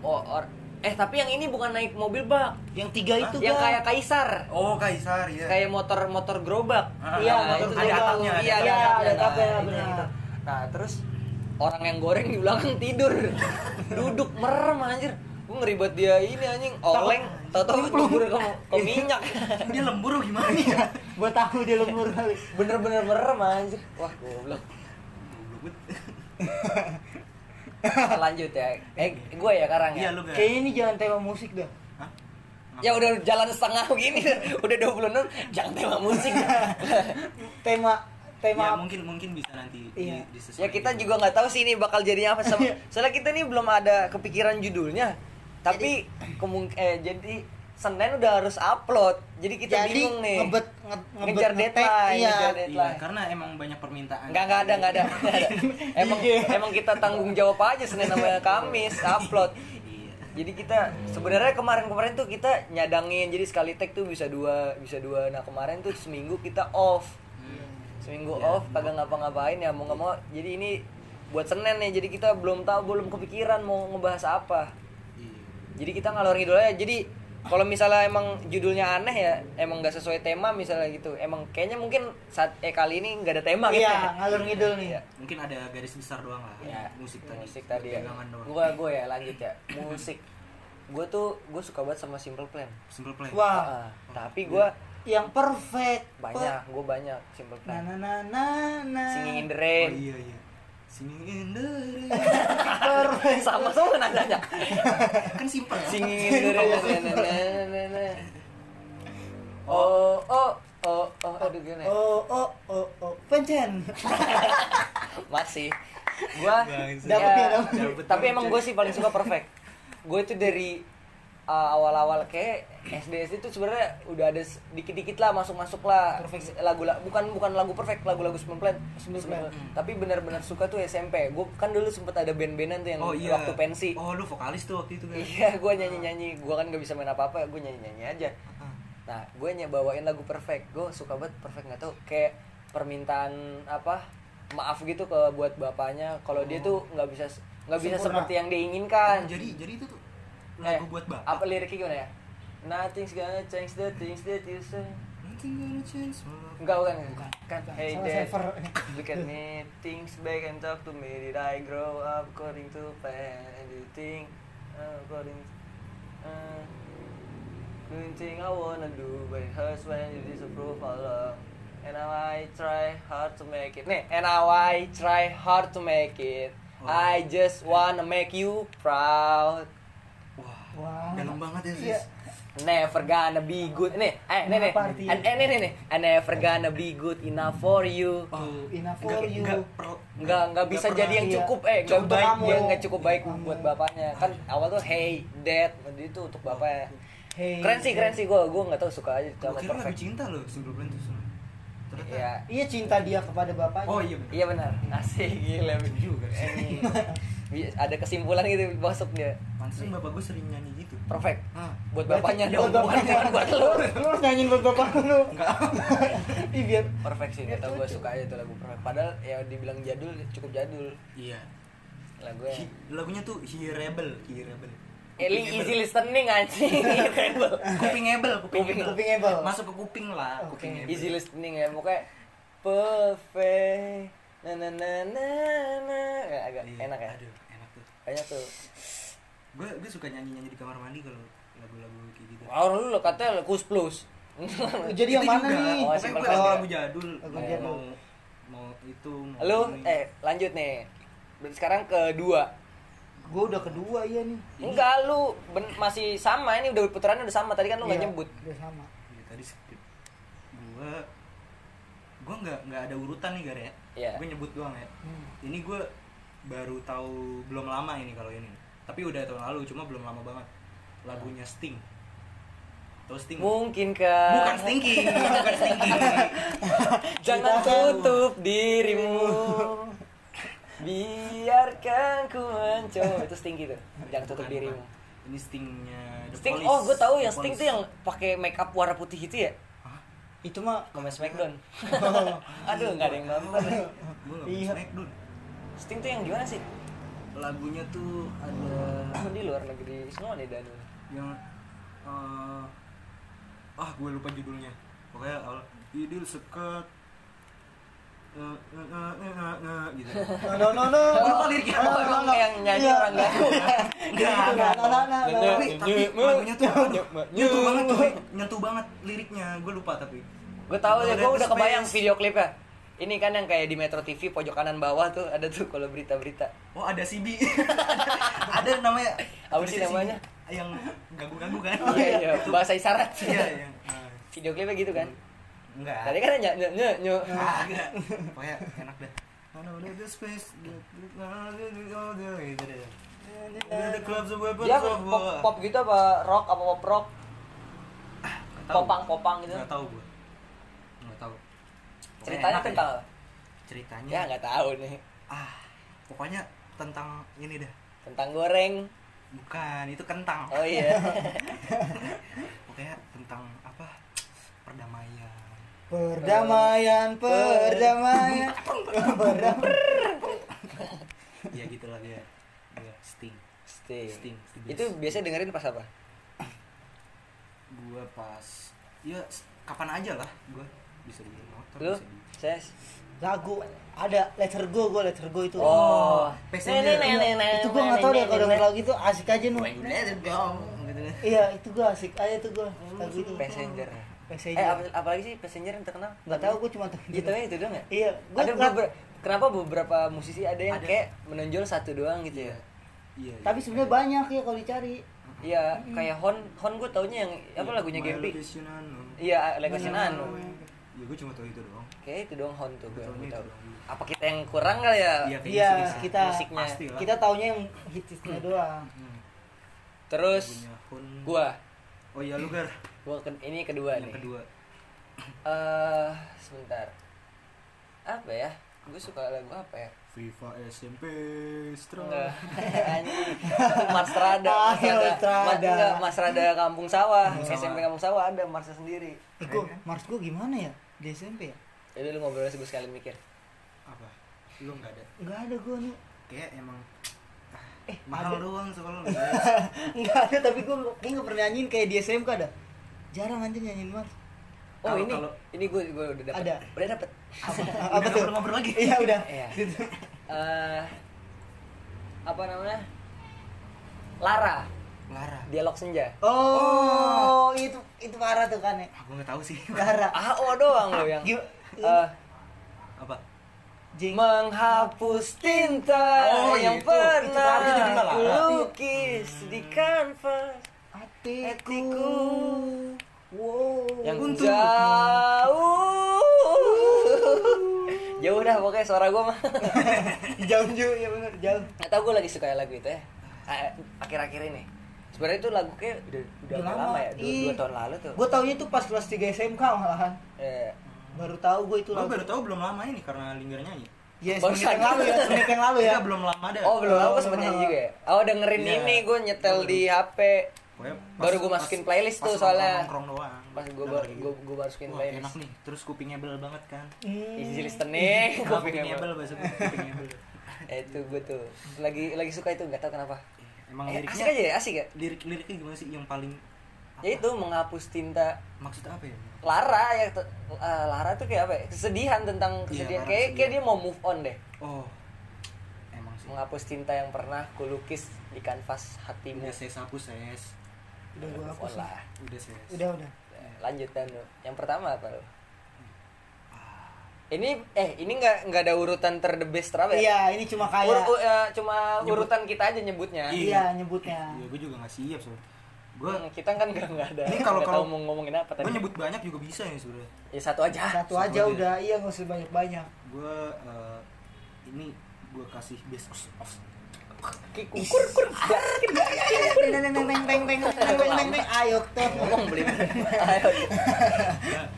oh or- eh tapi yang ini bukan naik mobil bak yang tiga itu yang Gang. kayak kaisar oh kaisar ya kayak motor motor gerobak Ah, Iya, Nah, motor itu gerobak. ada atapnya ada iya ada Iya, atapnya ada nah, benar. gitu. nah terus orang yang goreng di belakang tidur duduk merem anjir gue ngeribet dia ini anjing. Oleng. tau tau lembur. ke, ke minyak. Dia lembur gimana ya? Gua tahu dia lembur kali. Bener-bener merem anjir wah goblok. Lanjut ya. Eh gue ya karang iya ya lu gak. Kayaknya ini jangan tema musik dah. Hah? ya udah jalan setengah begini. Udah 20 menit jangan tema musik tema ya tema mungkin mungkin bisa nanti Iya. di, disesuaikan. ya kita juga nggak tahu sih ini bakal jadi apa sama Iya. soalnya kita nih belum ada kepikiran judulnya tapi kemung eh jadi Senin udah harus upload. Jadi kita jadi bingung nih. ngebet nge- ngebet ngejar ngetek, deadline iya. ngejar Iya, deadline karena emang banyak permintaan. Nggak nggak ada nggak ada, nggak ada. emang Iya. emang kita tanggung jawab aja Senin sama Kamis upload. Iya. Jadi kita sebenarnya kemarin-kemarin tuh kita nyadangin jadi sekali tag tuh bisa dua bisa dua. Nah kemarin tuh seminggu kita off. Seminggu Ya, off kagak ngapa-ngapain ya mau nggak mau. Jadi ini buat Senin nih jadi kita belum tahu belum kepikiran mau ngebahas apa jadi kita ngalor ngidul aja. Jadi kalau misalnya emang judulnya aneh ya emang nggak sesuai tema misalnya gitu. Emang kayaknya mungkin saat eh kali ini nggak ada tema gitu iya ngalur ngidul nih. Iya. mungkin ada garis besar doang lah. Ya musik tadi. musik tadi ya. Gue gue ya lanjut ya. Musik. Gue tuh gue suka banget sama Simple Plan. Simple play wah. Ah, tapi gue yang perfect. Banyak gue banyak Simple na Plan. Na na na na Singing in the oh Rain iya iya singing in the rain perfect sama sama nanya kan simple ya. Singing in the Rain oh oh oh oh aduh gimana ya? oh oh oh oh. Pencen. Masih. Gua. Dapet ya, dapet. Dapet. tapi emang gue sih paling suka perfect. Gue itu dari uh, awal-awal kayak SD SD itu sebenarnya udah ada dikit-dikit lah masuk-masuk lah. Perfect. lagu la- bukan bukan lagu perfect lagu-lagu sembilan Plan. tapi benar-benar suka tuh SMP gue kan dulu sempet ada band-bandan tuh yang oh iya. waktu pensi. Oh lu vokalis tuh waktu itu kan? Iya gue nyanyi-nyanyi. Gue kan gak bisa main apa-apa gue nyanyi-nyanyi aja. Ah. nah gue bawain lagu perfect. Gue suka banget perfect nggak tau kayak permintaan apa maaf gitu ke buat bapaknya. Kalau dia tuh nggak bisa nggak bisa seperti yang diinginkan Oh, jadi jadi itu tuh Eh, lagu buat bapak. apa liriknya gimana ya? Nothing's gonna change the things that you say. Nothing gonna change my love. enggak bukan Bukan. kan hey dad. Look at me. Things back and talk to me. Did I grow up according to plan? And do you think uh, according uh, do you think I wanna do but it hurts when you disapprove my love. And now I try hard to make it. Nih and now I try hard to make it. Oh. I just wanna make you proud. Dalam banget ya sis Iya. Never gonna be good nih, eh nih nih, eh nih nih nih, I never gonna be good enough for you. Tuh, enough for you. nggak per- Nggak nggak bisa jadi yang iya. cukup, eh nggak Cukup baik, kamu. dia nggak cukup baik Kamu. buat bapaknya. Kan awal tuh hey dad, itu untuk bapaknya. Hey, Keren sih, keren sih gue, gue nggak tahu suka aja sama kira perfect. cinta loh Simple Plan tuh. Ternyata Iya, Iya cinta dia kepada bapaknya. Oh iya benar. iya benar, asik gila. juga. Ini. Ada kesimpulan gitu masuk dia, Pantesan bapak gue sering nyanyi gitu. perfect. Ah, Buat bapaknya buat dong, bukan bapaknya. buat lu. Lu harus nyanyiin buat bapak lu. enggak. Ih biar Perfect sih, atau gue suka aja tuh lagu perfect. Padahal ya dibilang jadul, cukup jadul Iya. lagunya. Hi- lagunya tuh He Rebel, He Rebel. Eli Kuping easy listening anjing Rebel. kuping ebel kuping Kuping- ebel masuk ke kuping lah kuping ebel easy listening ya pokoknya perfect na na na na na Ya, agak Iya, enak ya aduh enak tuh banyak tuh gue gue suka nyanyi nyanyi di kamar mandi kalau lagu-lagu kayak gitu Wow, lu lo katanya kus plus Jadi yang mana juga. nih? Oh, Pokoknya gue lagu jadul Lagu mau, jadul. mau mau itu mau lu ini. eh lanjut nih Berarti sekarang kedua Gue udah kedua iya nih. enggak lu ben- masih sama ini udah putarannya udah sama tadi kan lu nggak Iya, nyebut Udah sama. Ya, tadi skip gue gue nggak nggak ada urutan nih gara ya Iya. gue nyebut doang ya Hmm. ini gue baru tahu belum lama ini kalau ini tapi udah tahun lalu cuma belum lama banget lagunya Sting tahu Sting nggak? mungkinkah bukan Stinky bukan Stinky jangan tutup dirimu biarkan ku mencoba itu sting gitu jangan tutup Bukan, dirimu bukan. ini Stingnya The Sting, Police. oh gue tahu yang Sting tuh yang pakai make up warna putih gitu ya Hah? Itu mah Komen Smackdown Aduh nggak ada yang nonton Iya. Smackdown. Sting tuh yang gimana sih? Lagunya tuh ada Di luar negeri semua nih Danu. Yang eh, ah gue lupa judulnya. Pokoknya awal idul sekat eh, eh, gitu. No no no. Gue lupa liriknya? Oh emang yang nyanyi Iya. orang galau Enggak, Nah, enggak. nah, nah, nah, nah. tapi tapi lagunya tuh nyentuh banget nyentuh banget liriknya. Gue lupa tapi. Gue tahu ya, gue udah kebayang video klipnya ini kan yang kayak di Metro TV pojok kanan bawah tuh ada tuh kalau berita-berita. Oh ada CB ada namanya Apa ada sih namanya? yang gagu-gagu kan? Iya iya. Bahasa isyarat. Iya yang ah, video klipnya gitu kan? Enggak. Tadi kan ny ny ny ny Ah, enggak. Pokoknya enak deh. I know that the space that- deh. The clubs of weapons dia pop, pop gitu apa? Rock apa pop rock? Tahu. popang popang gitu. Nggak tahu gue. Ceritanya enak tentang aja. apa? ceritanya ya nggak tahu nih ah pokoknya tentang ini dah tentang goreng bukan itu kentang oh iya pokoknya tentang apa perdamaian Perdamaian, perdamaian. Perdamaian. ya gitulah dia dia sting Sting. Sting, Sting. itu biasa dengerin pas apa gua pas ya kapan aja lah gua bisa motor lu? Ses? Lagu ada Let's Go gue Let's Go itu. oh. Passenger. Iya, itu gue nggak tahu deh kalau denger lagu itu asik aja nu. When you let it go gitu. Iya itu gue asik aja tuh gue lagu itu. passenger. Passenger. eh apa, apalagi sih passenger yang terkenal? Nggak tahu gue cuma tahu gitu. Ya itu doang ya? Iya, gue ada beberapa kenapa beberapa musisi ada yang Ada. kayak menonjol satu doang gitu ya? Iya Tapi sebenarnya banyak ya kalau dicari. iya kayak Hon Hon gue taunya yang apa lagunya Gempi? Iya Legacy Nano ya gua cuma tahu itu doang. Kayak itu doang Hon tuh gue tahu. doang. apa kita yang kurang kali ya? Iya, Iya, musik- kita musiknya. pasti lah. kita taunya yang hitsnya doang. Hmm. terus gua oh iya lu gar. Gua ke- ini kedua yang nih. kedua. Eh sebentar. Apa ya? Gue suka lagu apa ya? Viva SMP Strong anjing. Mas Rada Ah, Mas Rada. Mas Rada. Mas, enggak, Mas Rada Kampung Sawah. Kampung Sawah. SMP Kampung Sawah ada Marsnya sendiri. Eh, gue, Mars gue gimana ya? Di SMP ya? jadi lu ngobrol gue sekali mikir apa lu nggak ada Enggak ada gue nih. kayak emang ah, Eh, mahal ada. doang sekolah lu Enggak ada, tapi gue kayak nggak pernah nyanyiin kayak di SMK ada. Jarang anjir nyanyiin Mars. oh Kalau- ini kalau- ini gue gue udah dapet Ada. udah dapet Apa tuh? ngobrol lagi Iya udah. Iya. Gitu. eh apa namanya Lara Lara dialog senja Oh, itu itu parah tuh kan ya. aku nggak tahu sih Lara. AO doang lo yang eh, apa Jing. menghapus tinta Oh, yang itu. Itu pernah juga Lara. kulukis di kanvas hatiku. hatiku Wow. yang Untuk- jauh jauh dah pokoknya suara gue mah jauh jauh ya benar jauh. nggak tahu gue lagi suka lagu itu ya Ah, akhir-akhir ini sebenarnya itu lagu kayak udah udah lama. lama. ya dua, Ih. dua tahun lalu tuh. Gue taunya tuh pas kelas 3 SMK malahan. Eh, Baru tahu gue itu Gue lagu. baru tahu belum lama ini karena Linggar nyanyi. Ya, Baru semenit yang lalu ya, semenit yang lalu ya. Belum lama dah. Oh belum lama gue nyanyi juga ya? Oh dengerin Iya. ini gue nyetel di HP Pokoknya Baru gua masukin playlist tuh soalnya. nongkrong doang. Pas gue gue gue masukin Wah, playlist. enak nih. Terus kupingnya bel banget kan? Hmm. easy listening kupingnya bel bahasa kupingnya bel Eh, itu gue tuh. Lagi lagi suka itu nggak tahu kenapa emang Eh, liriknya asik aja ya asik ya? Lirik liriknya gimana sih yang paling ya itu menghapus tinta. Maksud apa ya? Lara ya eh, Lara tuh kayak apa ya? kesedihan tentang Iya, kesedihan. Lara kayak kayak dia mau move on deh. Oh. Emang sih. Menghapus tinta yang pernah kulukis di kanvas hatimu. Udah saya sapu ses. Udah gua move hapus. lah. Udah ses. Udah, udah. lanjut dan yang pertama apa lu? Ah. Ini eh ini nggak nggak ada urutan terdebes terapa? Iya, ini cuma kayak Ur, uh, cuma nyebut. urutan kita aja nyebutnya. Iya, iya nyebutnya. Iya, gue juga nggak siap sih Gue hmm, kita kan nggak nggak ada. Ini kalau kalau mau ngomongin apa tadi? Gue nyebut banyak juga bisa ya sebenarnya. Ya satu aja. Satu, satu aja, aja udah. Iya nggak usah banyak banyak. Gue uh, ini gue kasih best of kukur kur ayo ngomong beli ayo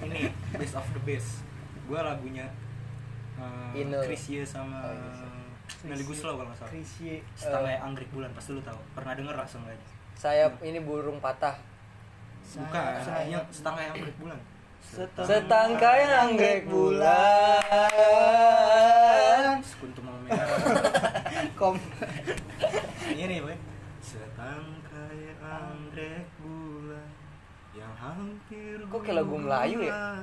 ini best of the best gue lagunya uh, Inul. Krisye sama Oh, iya, Meli Guslow kalau nggak salah. Krisye. setengah anggrek bulan pasti lu tahu. Pernah denger lah seenggaknya saya ini burung patah. Bukan Saya- yang setengah anggrek bulan. Setangkai anggrek bulan. Sekuntum mau merah Kom. ini boy. Setangkai anggrek bulan yang hampir Kok kayak lagu Melayu ya?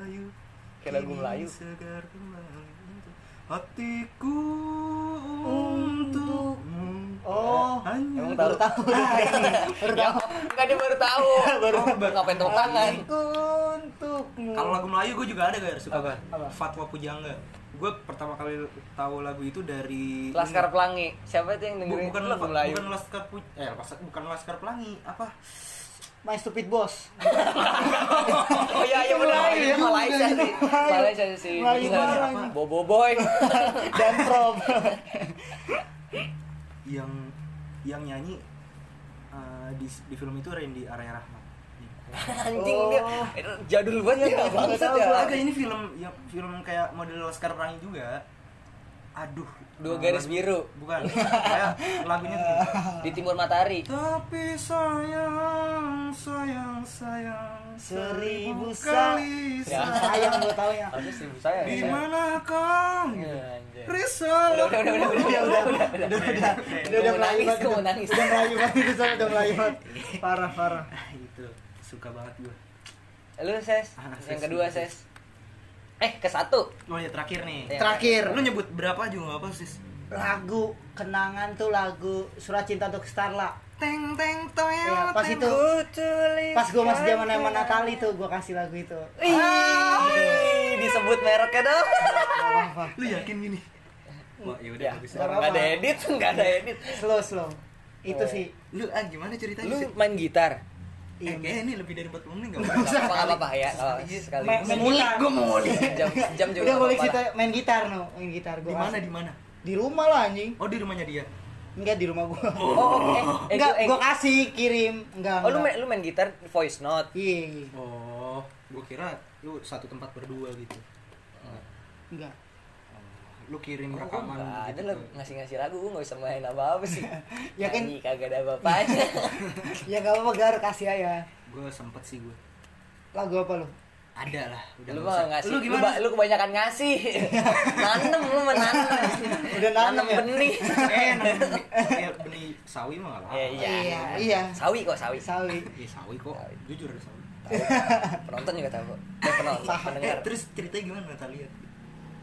Kayak lagu Melayu. segar untuk hatiku untukmu. Oh, hanya emang tahu. tahu baru tahu. Nggak dia baru tahu. Baru ngapain tepuk tangan. Untukmu. kalau lagu Melayu gue juga ada gak suka Apa? Apa? Fatwa Pujangga. Gue pertama kali tahu lagu itu dari Laskar Pelangi. Siapa itu yang dengerin bukan lagu Melayu? bukan Laskar Pu eh bukan Laskar Pelangi. Apa My Stupid Boss. oh iya iya benar ya? Malaysia sih Malaysia sih Melayu Bener. bareng. Bobo Boy Dan Prom. yang yang nyanyi uh, di di film itu Randy Area Rahmat anjing Oh. dia itu jadul banget ya Iya, bangsat tahu ya ada ini film yang film kayak model Laskar Pelangi juga aduh Dua uh, garis lagu- biru. bukan kayak lagunya tuh gini. di timur matahari tapi sayang sayang sayang Seribu kali Ya. sayang Sayang gue tahu ya. harusnya seribu saya di saya. mana kau Ya, anjay. risau udah udah udah udah udah udah udah udah Udah udah. Udah, Udah udah mau Melayu nangis, banget. gua mau nangis. Udah Melayu banget itu sama udah Melayu banget. Parah parah. Ah, itu suka banget gue lu ses Ah, yang Ses, kedua Ses. Eh ke satu oh ya terakhir nih Ya. Terakhir. lu nyebut berapa juga nggak apa sis Lagu kenangan tuh lagu Surat Cinta untuk Starla. teng teng toel Ya, pas teng. itu pas gue masih zaman sama Natali tuh gue kasih lagu itu. Ih, disebut mereknya dong Apa? lu yakin gini wah ya udah ya bagus Nggak nggak ada edit nggak ada edit Slow slow. Itu Oh. sih. lu ah gimana ceritanya lu main gitar eh kayaknya ini lebih dari 40 menit nggak nggak apa nggak apa ya kalau sekali Main- main Ngulik, gua mau ngulik. jam jam juga Udah boleh apa-apa kita main gitar no, main gitar gue. di mana di mana Di rumah lah anjing. oh di rumahnya dia Enggak di rumah gue. oh oh, eh eh Enggak, gua- eh, gue kasih kirim. Enggak. oh lu main enggak. lu main gitar voice note Iya, oh gua kira lu satu tempat berdua gitu enggak. Lu kirim Oh, rekaman gua nggak ada gitu. lah ngasih-ngasih lagu gue nggak bisa main apa apa sih. Ya kan- Nyanyi kagak ada apa-apanya. Ya enggak apa-apa Gar, kasih aja. gua sempet sih gua. Lagu apa lu? ada lah udah lu nggak usah. mah ngasih lu lu, gimana? ba- lu kebanyakan ngasih. Nanem lu mah nanem. Udah nanem ya? benih. Eh benih- eh, benih sawi mah nggak apa Ya, iya. Iya, iya. sawi kok sawi. Sawi. Iya sawi kok. Sawi. jujur ada sawi. Penonton juga tahu. Kok eh, penonton eh, pendengar. Terus ceritanya gimana Natalia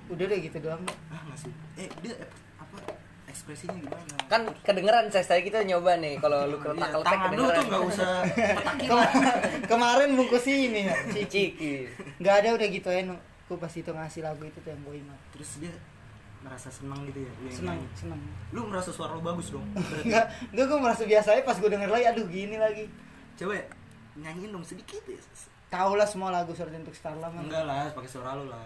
Udah deh gitu doang. ah masih eh dia eh, apa ekspresinya gimana kan kedengeran saya tadi kita nyoba nih kalau lu Iya, keletak keletak tangan lu kedengeran tuh nggak usah petakin Kema- kemarin bungkus ini ya. Ciki Enggak ada udah gitu ya. Gue pas itu ngasih lagu itu tuh yang gue ingat. terus dia merasa senang gitu ya Senang, senang. lu merasa suara lu bagus dong Enggak, enggak gue merasa biasa aja pas gue denger lagi aduh gini lagi. coba ya nyanyiin dong sedikit ya Tahu lah semua lagu Surat untuk Starla mah. enggak lah pakai suara lu lah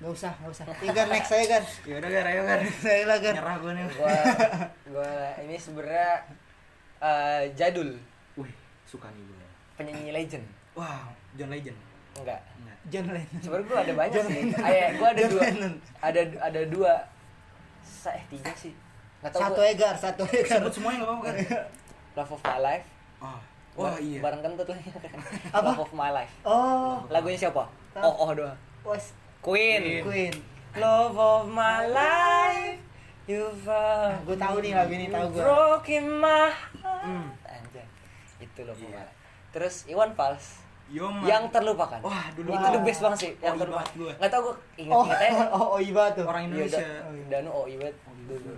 Enggak usah, enggak usah. Ya Gar, next saya Gar. ya udah gar ayo gar. Saya lah Gar. nyerah gue nih. Gua gua ini sebenarnya eh, jadul. Wih suka nih gue penyanyi legend. Wow John Legend. Enggak. Enggak. John Lennon. sebenarnya gua ada banyak John sih. Ayah, gua ada John dua. Lennon. ada ada dua. Sa eh tiga sih. Nggak tahu Satu gua. ya Gar, satu ya Gar. sebut semuanya nggak apa-apa kan Love of My Life. Oh wah iya. bareng kentut lagi. Apa? Love of My Life. Oh, lagunya siapa? Oh oh doang. Was Queen Queen. Love of my life You've uh, Gue tahu nih lagu ini tahu gue. broken my heart Hmm. Anjay. Itu loh pokoknya. Terus Iwan Fals yang terlupakan. Wah, dulu itu the best banget sih. Yang Oh, terlupakan. Nggak tahu gue inget Oh, oh, oh Iba tuh. orang Iya, Indonesia. Da- Oh, iya. Danu oh dulu.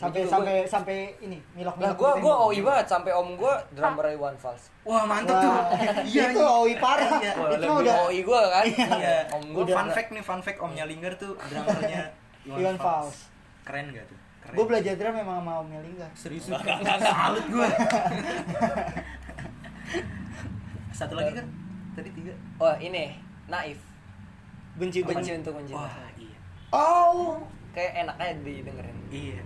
Sampai sampai gua- sampai ini milok Lah gua gua oh Ibat sampai om gua drummer Iwan Fals. Wah, mantap tuh. Iya itu Oi parah. Iya. Wah, itu udah OI gua kan. Iya. Om gua Gue fun fact nih, fun fact omnya Linggar tuh drummernya Iwan Fals. Keren gak tuh? Keren. Gue belajar drum memang sama Om Melingga. serius. Salut gue. Satu lagi kan? Tadi tiga. Oh, ini Naif. Benci Benci benci. untuk mencinta. Wah, iya. Oh, Kayak enak aja didengerin. Iya.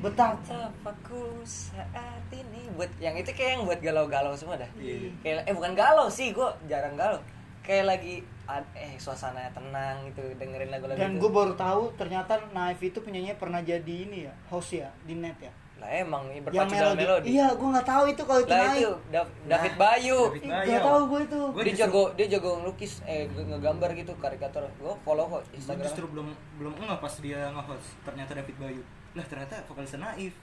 Betapa. Tapaku saat ini buat yang itu kayak yang buat galau-galau semua dah. Iya. Kayak eh bukan galau sih, gua jarang galau. Kayak lagi ad- eh suasana tenang gitu dengerin lagu-lagu Dan gue baru tahu ternyata Naif itu penyanyi pernah jadi ini ya, host ya di net ya. Lah emang ini Yang berpacu dalam melodi. Iya, gue nggak tahu itu kalau itu Lah Naif. itu Da- David Nah, Bayu. David Bayu. Nggak tahu gue itu. Gua dia justru- jago dia jago ngelukis eh nge- ngegambar gitu karikatur. Gua follow kok Gue Instagram. justru belum belum enggak pas dia nge-host ternyata David Bayu. Lah ternyata vokalisnya Naif.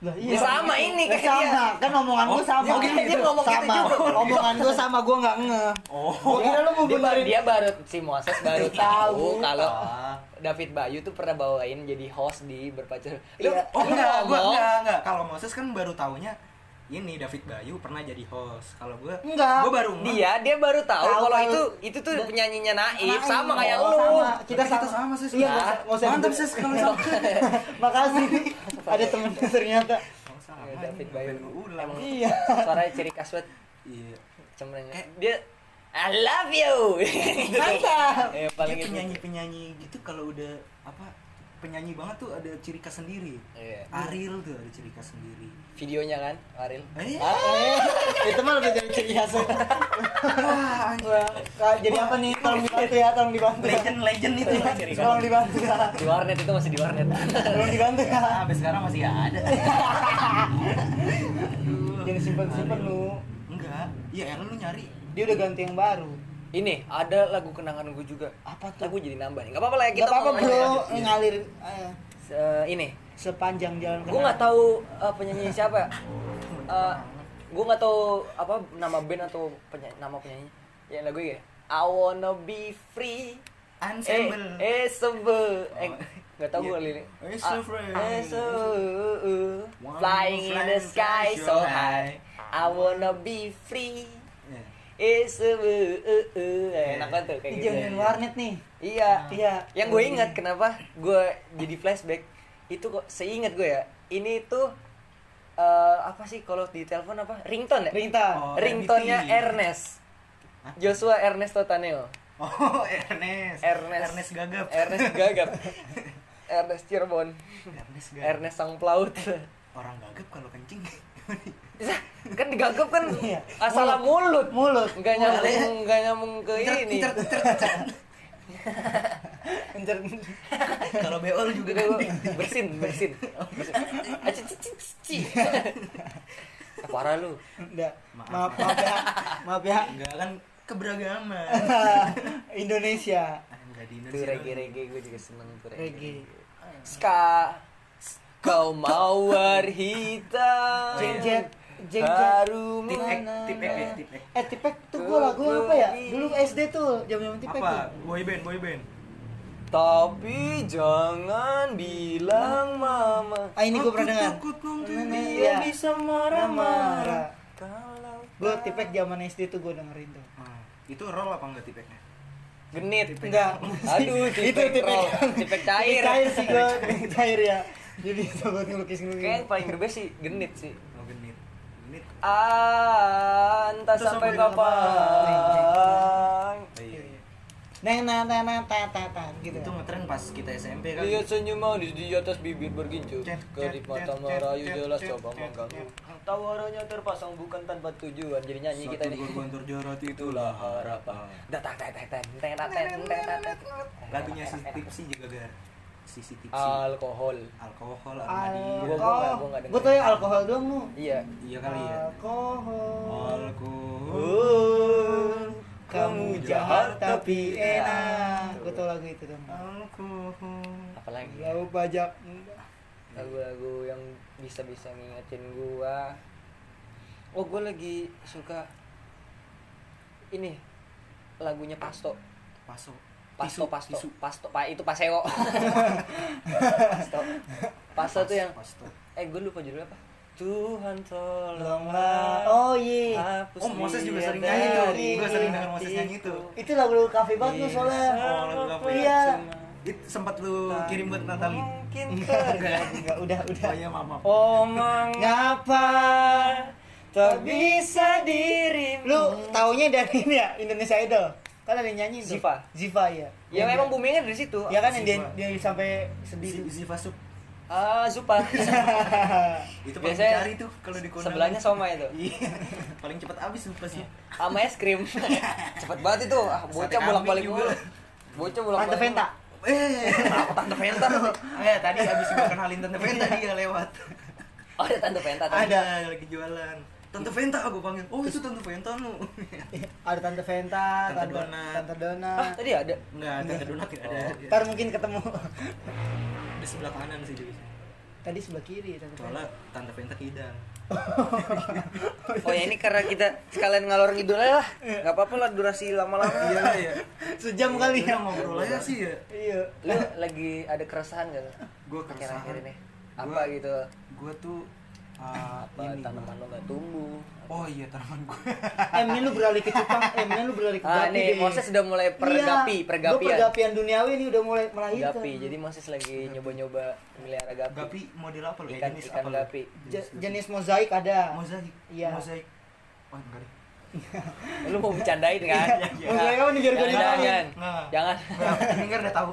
Lah, Ya sama ini kayak sama. dia. Kan omongan gue Oh, sama. dia gitu, dia ngomong gitu sama. juga. Omongan gue sama, gue nggak nge. Oh. Gue kira lu mau dia, baru, dia baru si Moses baru Tahu. tahu kalau Ah. David Bayu tuh pernah bawain jadi host di berpacu. Lu, Iya. Oh lu enggak, gua ngomong, enggak, enggak. Kalau Moses kan baru taunya ini David Bayu pernah jadi host. Kalau gua Enggak. Gua baru dia dia baru tahu kalau itu itu tuh Da- penyanyinya Naif Naif. sama kayak Oh, lu. sama. Kita sama. sama, Sis. Iya, Nah, nggak usah- mantap. Sis, kalau sama. Makasih. Ada temen ternyata. Oh, sama. Ya, David Bayu. Ulang. Emang Iya. suaranya ciri khas banget. Iya. Cemrengnya. Eh. Dia I love you. Mantap. Eh, paling penyanyi-penyanyi gitu kalau udah apa penyanyi banget tuh ada ciri khas sendiri. Iya. Ariel tuh ada ciri khas sendiri. Videonya kan, Aril. Eh, Ah, Eh, itu mah lebih dari ciri khas. Wah, jadi apa nih? Tolong dibantu ya, tolong dibantu. ya. legend legend itu khas. Tolong dibantu ya. di warnet itu masih di warnet. Tolong dibantu ya. Sampai sekarang masih ada. Jangan simpen-simpen lu. Enggak. Iya, Ariel lu nyari. Dia udah ganti yang baru. Ini ada lagu kenangan gue juga. Apa tuh? Lagu jadi nambah nih. Gak apa-apa lah ya kita Gak apa-apa bro. Iya. ngalir ayo. Se- ini, sepanjang jalan gue nggak tahu uh, penyanyi siapa. Uh, gue nggak tahu apa nama band atau penyanyi, nama penyanyi. Ya lagu ya. I wanna be free. Ensemble. Eh, eh sebe. Eh, nggak tahu gue lirik. Eh, so free. eh, so, uh, Wanna flying in the sky so high. I wanna be free. Eh, sebe. Uh, uh. Eh, Enak banget tuh kayak gitu. Jangan warnet nih. Iya. Iya. Yang gue ingat kenapa gue jadi flashback itu kok seingat gue ya. Ini tuh eh, apa sih kalau di telepon apa? Ringtone ya? Ringtone. Oh, Ringtone-nya RBT. Ernest. Hah? Joshua Ernesto Taneo. Oh, Ernest. Ernest. Ernest gagap. Ernest gagap. Ernest Cirebon. Ernest gagap. Ernest sang pelaut. Orang gagap kalau kencing. kan digagap kan Iya. asal mulut. Mulut. Enggak nyambung, enggak nyambung ke ini. encer. Kalau beol juga kan. bersin, bersin. Aci, ci, ci, ci. Ah, Parah lu. Udah. Maaf. Maaf, ya. Maaf ya. Enggak kan keberagaman. Indonesia. Enggak di Itu Indonesia. reggae-reggae gue juga seneng tuh Reggae. Ska. Kau mawar hitam. Jeng jet. Jeng. Harum Tip ek, mana- tip ek ya, tip ek. Eh tipek tuh gua lagu apa ya? Dulu SD tuh, jam-jam tipek tuh. Apa? Boy band, boy band. Tapi jangan bilang mama. Ah ini gua pernah dengar. Takut nanti Nah, Dia iya. bisa Marah-marah. Kalau Gua tipek zaman SD tuh gua dengerin tuh. Ah, itu roll apa enggak tipeknya? genit. Enggak. Aduh, itu tipek tipek roll. Tipek cair. Tipek cair sih gua, tipek cair ya. Jadi sobat ngelukis-ngelukis. Kayak yang paling the best sih genit sih ah, entah sampai, kapan. Neng neng neng neng ta ta ta gitu. Itu ngetren pas kita SMP kan. Lihat senyum mau di, di atas bibir bergincu. Kedip mata merayu jelas coba mengganggu. Tawarannya terpasang bukan tanpa tujuan. Jadi nyanyi kita nih. Korban terjarat itulah harapan. Datang ta ta ta ta ta. Lagunya sih Tipsy juga gak. Sisi Tipsy. Alkohol Alkohol, Gua- Armadi. gua- gua gua nggak Gua dengerin. tau ya alkohol doang lu. Iya Iya kali ya. Alkohol. Alkohol. Kamu jahat tapi enak. Gua tau lagu itu dong. Alkohol. Apalagi Lagu pajak. Lagu-lagu yang bisa-bisa ngingetin gua oh gue lagi suka ini lagunya Pasto Paso. Pasto Tisu, Pasto tisu. Pasto pak itu Paseo Pasto Pasto tuh yang Pasto. eh gue lupa judulnya apa Tuhan Tolonglah. Oh iya. hapus Oh, Moses juga sering nyanyi tuh. Gua sering denger Moses nyanyi tuh. Itu lagu-lagu kafe banget tuh soalnya. Oh, lagu kafe. Iya. Itu sempat lu kirim buat Natali. mungkin Enggak, enggak, udah, udah. Oh iya, maaf, maaf. Oh mengapa tak bisa dirimu Lu taunya dari ini ya, Indonesia Idol. Kan ada yang nyanyi tuh. Ziva. Ziva ya. ya memang boomingnya dari situ Ya kan yang dia, Ziva. dia sampai sedih si Fasup. ah Zupa Itu paling Biasanya cari tuh kalau di kondangan. sebelahnya Soma itu Iya. paling cepat habis tuh pasti. sama es krim cepet banget itu ah bocah Sate bolak balik kambing juga. mulu bocah bolak Tante Venta. Eh. apa tante Venta Eh, tadi habis gua kenalin Tante Venta dia lewat. oh ada tante Venta tadi. Ada lagi jualan. Tante Venta aku panggil. Oh, itu Tante Venta nu. Ada Tante Venta, Tante Tante Donat. Tante Dona. ah tadi ada Enggak, Tante Donat enggak ada. Oh. Ntar mungkin ketemu. Di sebelah kanan sih dia. Tadi sebelah kiri Tante Soalnya Venta. Tante Venta kidang. oh ya ini karena kita sekalian ngalor ngidul aja lah nggak apa-apa lah durasi lama-lama Iya lah ya. Sejam kali Udah ya. ngobrol aja sih ya. Iya. lu lagi ada keresahan gak Gua akhir-akhir keresahan. ini Gua- apa gitu Gua tuh apa ini. tanaman lo gak tumbuh Oh iya tanaman. Eh, ini lu beralih ke. Eh, ini lu beralih ke ah Gapi nih deh. Moses sudah mulai pergapi Iya, pergapian Gua pergapian duniawi ini udah mulai melahirkan. gapi jadi Moses lagi nyoba-nyoba melihara gapi, Gapi model apa lo? ikan Jenis ikan apa gapi Je- jenis mozaik ada. Mozaik. Iya. Mozaik. Wah, enggak deh. lu mau bercandain kan Iya. Mozaik apa nih biar gua jangan jangan Nggak. jangan Nggak, Dengar udah tahu.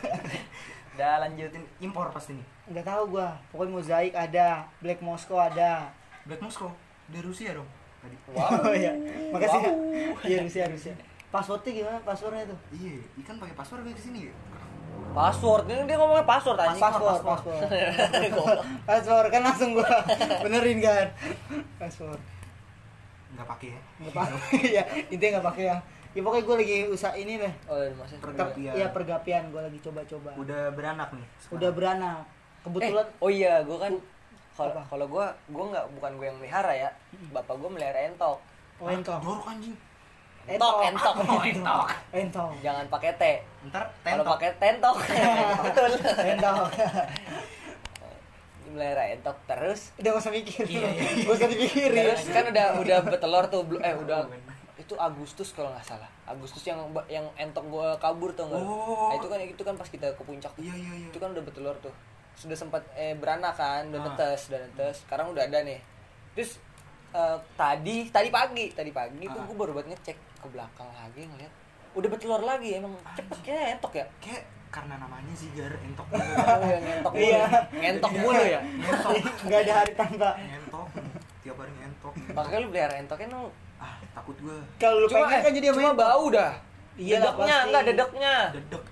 udah lanjut Lanjutin impor pasti nih. Enggak tahu gua. Pokoknya mozaik ada, Black Moscow ada. Black Moscow dari Rusia dong. Tadi. wow Oh iya. Makasih. Wow. ya. Iya Rusia Rusia. Passwordnya gimana? Passwordnya tuh? Iya, ikan pakai password kayak ke sini ya. password ini dia ngomongnya password aja Password, password. Password kan langsung gua benerin kan. Password. Enggak pakai ya. Enggak pakai ya. Intinya enggak pakai ya. Ya pokoknya gua lagi usaha ini deh. oh iya. Pergapian. Iya pergapian gua lagi coba-coba. Udah beranak nih. sekarang. Udah beranak. Kebetulan eh, oh iya gue kan kalau kalau gue gue nggak bukan gue yang melihara ya bapak gue melihara entok oh entok. Jorok anjing. entok entok Oh, entok. Entok. jangan pakai T Ntar kalau pakai tentok betul Entok. melihara entok terus Udah gak usah mikir. Iya, iya, iya. Gak usah dipikirin. terus kan udah udah betelor tuh eh udah itu Agustus kalau nggak salah Agustus yang yang entok gue kabur tuh nggak Oh. nah, itu kan itu kan pas kita ke puncak Iya, iya, iya. itu kan udah betelor tuh sudah sempat eh beranak kan udah Ah. netes udah netes sekarang udah ada nih terus eh, tadi tadi pagi tadi pagi tuh Ah. gue baru buat ngecek ke belakang lagi ngeliat udah betelor lagi emang cepetnya entok ya Kayak karena namanya sih jar entok. oh ya ngentok mulu Iya. ngentok mulu ya Ngentok. Enggak ada hari tanpa. Ngentok. Tiap hari ngentok. makanya lu pelihara entoknya no Ah, takut gua. Kalau lu pengen kan jadi cuma entok. bau dah Iya dedeknya pasti. enggak dedeknya Dedek.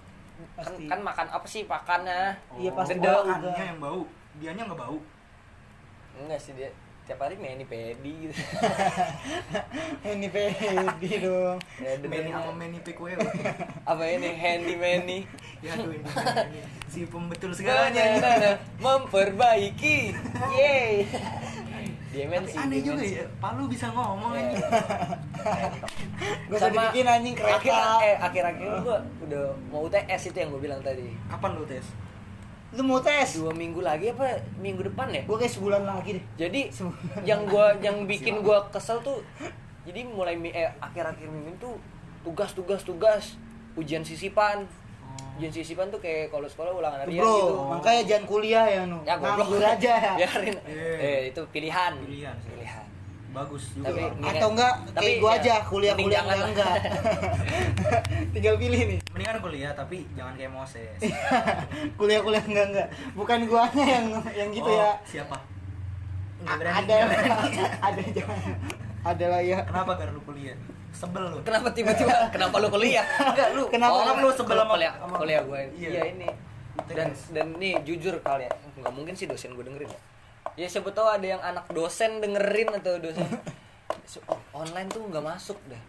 Kan, Pasti. kan makan apa sih pakannya Iya, pasti. Makannya yang bau. Dianya nggak bau. enggak sih dia tiap hari mani pedi gitu Ini pedi dong. ya, Meni apa meni PQW? apa ini handy mani Ya tuh ini. ini. Si pembetul segalanya. memperbaiki yeay Tapi dimensi aneh juga ya, Palu bisa ngomong Iya. Gak usah Sama dibikin anjing akhir kereta. eh akhir-akhir gua udah mau UTS itu yang gue bilang tadi Kapan lu tes? Lu mau tes? dua minggu lagi apa minggu depan ya Gue kayak sebulan lagi deh. jadi yang gua yang bikin gua kesel tuh jadi mulai eh, akhir-akhir minggu tuh tugas tugas tugas ujian sisipan ujian sisipan tuh kayak kalau sekolah ulangan harian Bro, gitu makanya jangan kuliah ya nu. ya goblok aja. biarin Iya. eh itu pilihan Pilihan sih. Bagus juga. Tapi-. Ngira- Atau enggak Tapi kayak gua ya, aja kuliah kuliah enggak enggak. Tinggal pilih nih. Mendingan kuliah tapi jangan kayak Moses. Kuliah kuliah enggak enggak. Bukan guanya yang yang gitu Oh, ya. Siapa? Berani, ada ada jangan. Ada lah ya. Kenapa gar lu kuliah? Sebel lu. kenapa tiba-tiba kenapa lu kuliah Enggak lu. Kenapa oh, kan lu sebel sama kuliah kuliah gue Iya. iya ini dan dan nih jujur kali ya nggak mungkin sih dosen gue dengerin ya ya siapa tahu ada yang anak dosen dengerin atau dosen So, oh, online tuh nggak masuk deh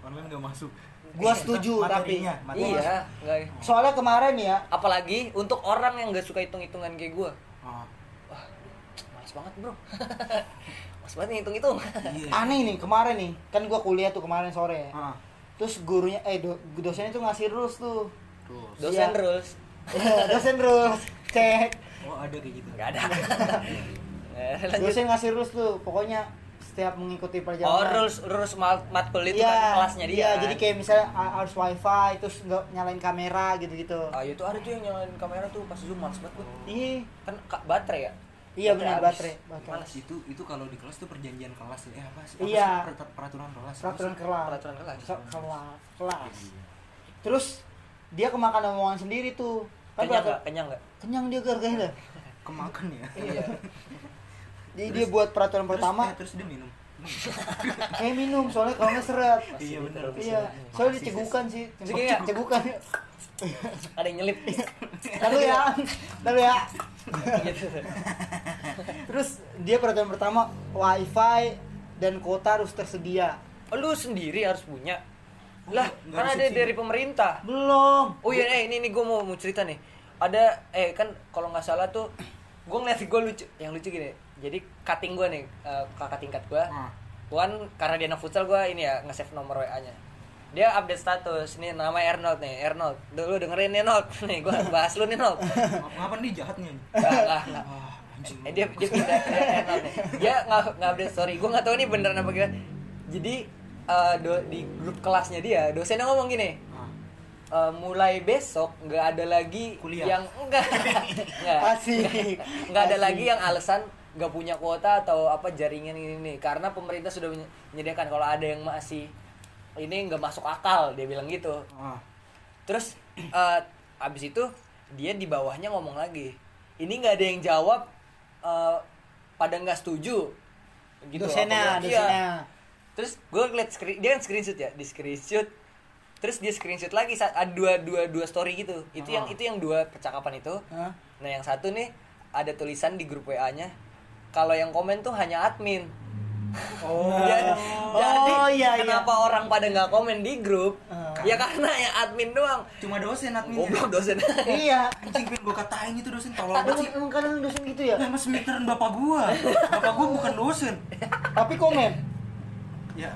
Online enggak masuk. Gua Eh, setuju, tapi- materinya, materinya. iya nggak Soalnya kemarin ya, apalagi untuk orang yang nggak suka hitung hitungan kayak gue Oh. wah males banget bro Pas banget ngitung-ngitung. Iya. Aneh nih kemarin nih, kan gua kuliah tuh kemarin sore. Ah. Terus gurunya eh do, dosennya tuh ngasih rules tuh. Terus. Dosen Iya. rules. Dosen rules. Cek. Oh, ada kayak gitu. Enggak ada. Lanjut. Dosen ngasih rules tuh, pokoknya setiap mengikuti Oh, perjalanan. rules rules mat- matkul itu Iya, kan kelasnya dia. Iya, jadi kayak misalnya ha- harus wifi, terus nggak nyalain kamera gitu-gitu. Ah, itu ada tuh yang nyalain kamera tuh pas zoom males banget. Iya, Kan ka- baterai ya? iya benar baterai, baterai. Males. itu itu kalau di kelas tuh perjanjian kelas ya. Eh, apa sih? Iya. Apa sih? Per- peraturan kelas. Peraturan kelas. Peraturan kelas. Ke- kelas, kelas. Iya. Terus dia kemakan omongan sendiri tuh. Kan Kenyang peraturan- enggak? Kenyang enggak? kenyang dia gara-gara. Kemakan ya. Iya. Jadi dia buat peraturan Terus- pertama eh, terus dia minum. kayak minum soalnya kalau nggak seret. Iya benar. Iya, soalnya dicegukan sih. Segini ya? Cegukan. Ada yang nyelip. Lalu ya, lalu ya. Terus dia peraturan pertama wifi dan kuota harus tersedia. Oh, lu sendiri harus punya. Lah, Nggak kan ada dari pemerintah. Belum. Oh iya, eh, ini nih gue mau, mau cerita nih. Ada, eh kan kalau nggak salah tuh, gue ngeliat gue lucu, yang lucu gini. Jadi cutting gue nih, eh, kakak tingkat gue. Gue kan karena dia anak futsal gue ini ya nge-save nomor WA-nya. Dia update status, nih nama Arnold nih, Arnold. Lu dengerin nih Nold, nih gue bahas lu nih Nold. Ngapa nih jahatnya? Enggak, enggak, enggak. Ah, anjing. Eh, dia dia pindah dia Arnold nih. Dia nggak nggak update story. Gue nggak tahu ini beneran apa gimana. Jadi eh, do- di grup kelasnya dia, dosennya ngomong gini. Eh, mulai besok nggak ada lagi Kuliah. yang enggak enggak Asik. nggak ada lagi yang alasan nggak punya kuota atau apa jaringan ini nih karena pemerintah sudah menye- menyediakan kalau ada yang masih ini nggak masuk akal dia bilang gitu Ah. terus eh, abis itu dia di bawahnya ngomong lagi ini nggak ada yang jawab eh, pada nggak setuju gitu dosennya, Apa- iya. dosennya. terus gue ngeliat screen dia kan screenshot ya di screenshot terus dia screenshot lagi saat ada dua dua dua story gitu itu yang Ah. itu yang dua percakapan itu Hah? nah yang satu nih ada tulisan di grup wa nya kalau yang komen tuh hanya admin Oh. jadi, Oh, jadi iya, iya. kenapa orang pada nggak komen di grup Ah. ya karena yang admin doang Cuma dosen adminnya. goblok dosen Iya. Anjing pengen gua katain itu dosen tolol Emang, banget sih. emang kadang dosen gitu ya? Ya mas semiteran bapak gua. Bapak gua bukan dosen. Tapi komen. Ya.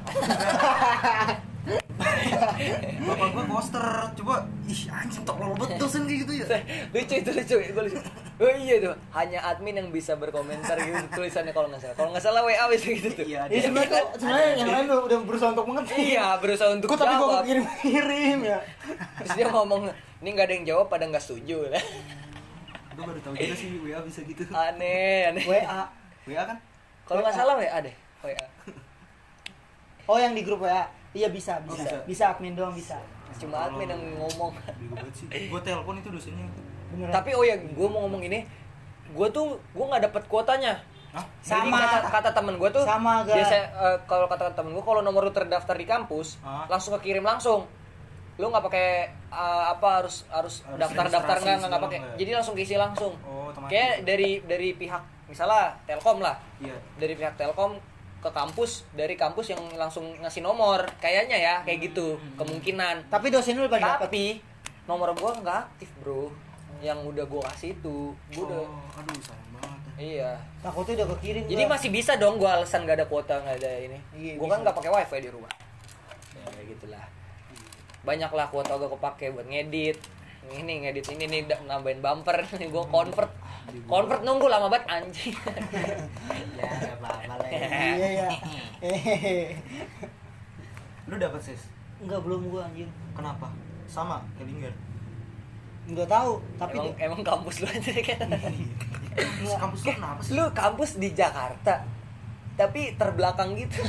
Bapak gua poster. Coba ih anjing tolol banget dosen kayak gitu ya. lucu itu lucu gue lucu oh iya tuh hanya admin yang bisa berkomentar gitu tulisannya kalau nggak salah kalau nggak salah wa bisa gitu tuh Iya, Ya sebenarnya tuh sebenarnya yang lain udah, udah berusaha untuk mengerti. iya berusaha untuk Kok tapi gua jawab kirim-kirim ya. terus dia ngomong ini nggak ada yang jawab pada nggak setuju lah Gua baru tahu juga sih WA bisa gitu. aneh aneh WA. WA kan? kalau nggak salah wa deh wa Oh yang di grup WA. Iya bisa, bisa. bisa. Bisa admin doang bisa. cuma admin yang ngomong sih. Gua telepon itu dosennya. Beneran. tapi oh ya gue mau ngomong ini gue tuh gue nggak dapet kuotanya Hah? Jadi Sama. kata, kata temen gue tuh Sama, Ga. biasa eh, kalau kata temen gue kalau nomor lu terdaftar di kampus Ah. langsung kekirim langsung lu nggak pakai eh, apa harus harus Harus daftar daftar nggak nggak pakai ya? jadi langsung keisi langsung Oh, kayak dari dari pihak misalnya Telkom lah Iya. dari pihak Telkom ke kampus dari kampus yang langsung ngasih nomor kayaknya ya kayak gitu kemungkinan Tapi dosen lu pada dapat. tapi nomor gua nggak aktif bro yang udah gua kasih itu gua udah Oh, aduh sayang banget. iya Takutnya udah kekirim. jadi gua. masih bisa dong gua alasan gak ada kuota nggak ada ini Iya, gua kan nggak pakai wifi di rumah ya kayak gitulah banyak lah kuota gua kepake buat ngedit ini ngedit ini nih nambahin bumper nih gua convert convert nunggu lama banget anjing ya enggak apa-apa lah. ya. Iya ya. Lu dapat sis? Enggak belum gua anjir. Kenapa? Sama kayak Linggar. Enggak tahu, tapi emang emang kampus lu aja kan Terus kampus lu kenapa sih? lu kampus di Jakarta tapi terbelakang gitu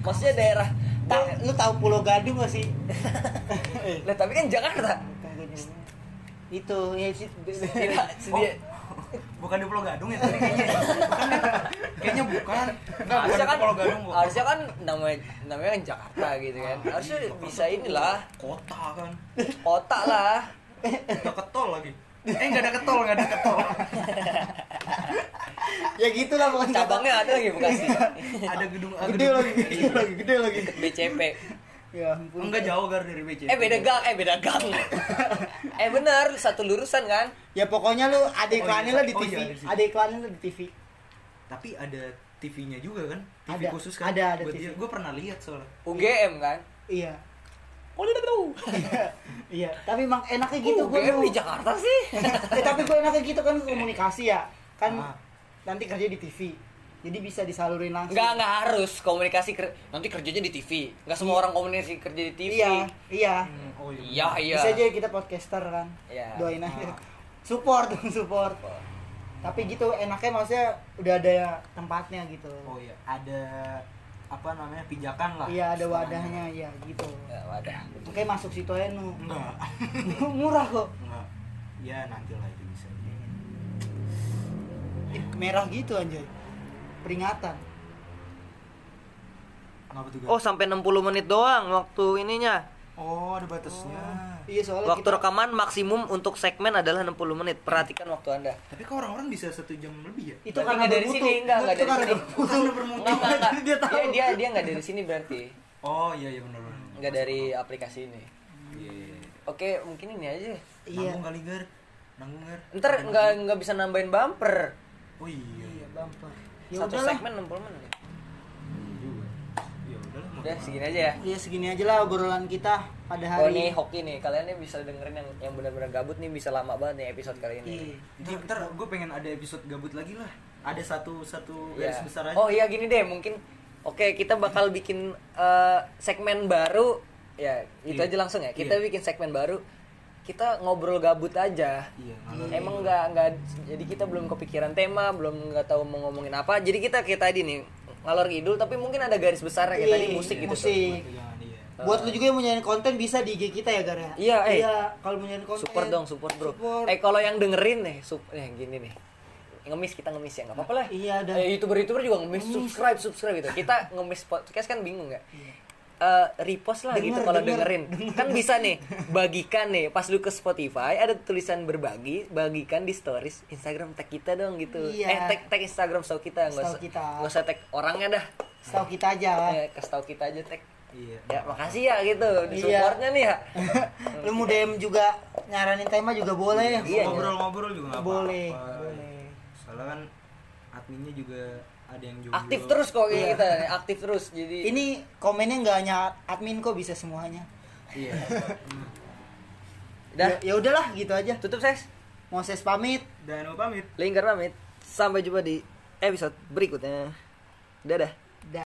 maksudnya daerah Ta- lu tahu Pulau Gadung gak sih? lah tapi kan Jakarta itu ya sih tidak sedia Bukan di Pulau Gadung ya tadi kayaknya. Bukan ya? Kayaknya bukan. Enggak, bukan harusnya kan Pulau Gadung kok. harusnya kan namanya namanya kan Jakarta gitu kan harusnya bisa inilah Kota kan. kota lah Udah ketol lagi. Eh enggak ada ketol, enggak ada ketol. ya gitulah pokoknya cabangnya ada lagi Bekasi ada gedung ah, gede gedung- lagi gede lagi gede lagi BCP ya ampun Enggak jauh gar dari BC. eh beda gang eh beda gang eh benar satu lurusan kan ya pokoknya lu ada iklannya iya. lah di Oh, TV iya, ada iklannya lah di TV Tapi ada TV-nya juga kan TV Ada, khusus kan ada, ada buat TV. gue pernah lihat soalnya UGM kan Iya. oh udah tahu Iya, tapi emang enaknya gitu gitu gue UGM di Jakarta sih eh, tapi gue enaknya gitu kan komunikasi ya. Kan Ah. nanti kerja di TV. Jadi bisa disalurin langsung. nggak nggak harus komunikasi ker- nanti kerjanya di TV nggak semua orang komunikasi kerja di TV Iya, iya. Hmm, oh iya iya Bisa aja kita podcaster kan. Iya. Doain aja. Ah. Support dong, support. Tapi gitu enaknya maksudnya udah ada tempatnya gitu. oh iya ada apa namanya pijakan lah Iya, ada wadahnya ya gitu. ya wadah Oke, masuk situ aja nu. enggak Murah kok. enggak ya nanti lah itu bisa Merah gitu anjay. Peringatan. kenapa tuh oh sampai 60 menit doang waktu ininya oh ada batasnya Iya, soalnya waktu kita rekaman maksimum untuk segmen adalah 60 menit perhatikan waktu anda tapi kok orang-orang bisa satu jam lebih ya itu karena dari sini, nggak, nggak Itu dari sini. Karena. Dia tahu. Dia dia dia nggak dari sini berarti. oh iya iya benar benar Nggak dari aplikasi ini. iya iya, iya. Oke, mungkin ini aja. Iya. nanggung kali gar nanggung gar Ntar nggak nggak bisa nambahin bumper. oh iya Iya, bumper. Ya Satu udahlah. segmen 60 menit. Iya juga ya Udah segini aja ya. Iya segini aja lah obrolan kita pada hari Oh nih hoki nih, kalian nih bisa dengerin yang yang benar-benar gabut nih bisa lama banget nih episode kali Iya. ini. ntar, ntar gue pengen ada episode gabut lagi lah ada satu satu Iya. garis besar aja Oh iya gini deh, mungkin oke kita bakal bikin eh, segmen baru. Ya, itu Iya. aja langsung ya. Kita Iya. bikin segmen baru. Kita ngobrol gabut aja. iya Emang nggak nggak jadi kita belum kepikiran tema, belum nggak tahu mau ngomongin apa. Jadi kita kayak tadi nih ngalor ngidul tapi mungkin ada garis besar kayak Iya, tadi musik gitu. tuh. musik. jangan iya Buat lu juga yang mau nyari konten bisa di IG kita ya Gar ya. Iya, eh. Iya, kalau mau nyari konten. Support dong, support bro. Support. Eh kalau yang dengerin nih, sup, eh gini nih. Ngemis kita ngemis ya, nggak apa-apa lah. Iya, ada. Eh, YouTuber-YouTuber juga ngemis, Ngemis. subscribe, subscribe gitu. Kita ngemis podcast kan bingung nggak? Eh, repost lah Denger, gitu kalau denger, dengerin. Kan bisa nih, bagikan nih. Pas lu ke Spotify ada tulisan berbagi, bagikan di stories Instagram tag kita dong gitu. Iya. Eh tag tag Instagram setahu kita, nggak usah kita. nggak usah tag orangnya dah. Setahu kita aja. Eh, kasih tahu kita aja tag. iya Ya makasih ya gitu, di Iya. supportnya nih ya. lu mau DM juga nyaranin tema juga boleh. Iya, ngobrol-ngobrol juga nggak Boleh, apa-apa. boleh. soalnya kan adminnya juga ada yang jomblo aktif terus kok kayak Iya. kita nih, aktif terus jadi Ini komennya nggak hanya admin kok bisa semuanya. iya udah Ya, ya udahlah gitu aja. tutup ses Mau ses pamit. dan mau pamit lingkar pamit sampai jumpa di episode berikutnya dadah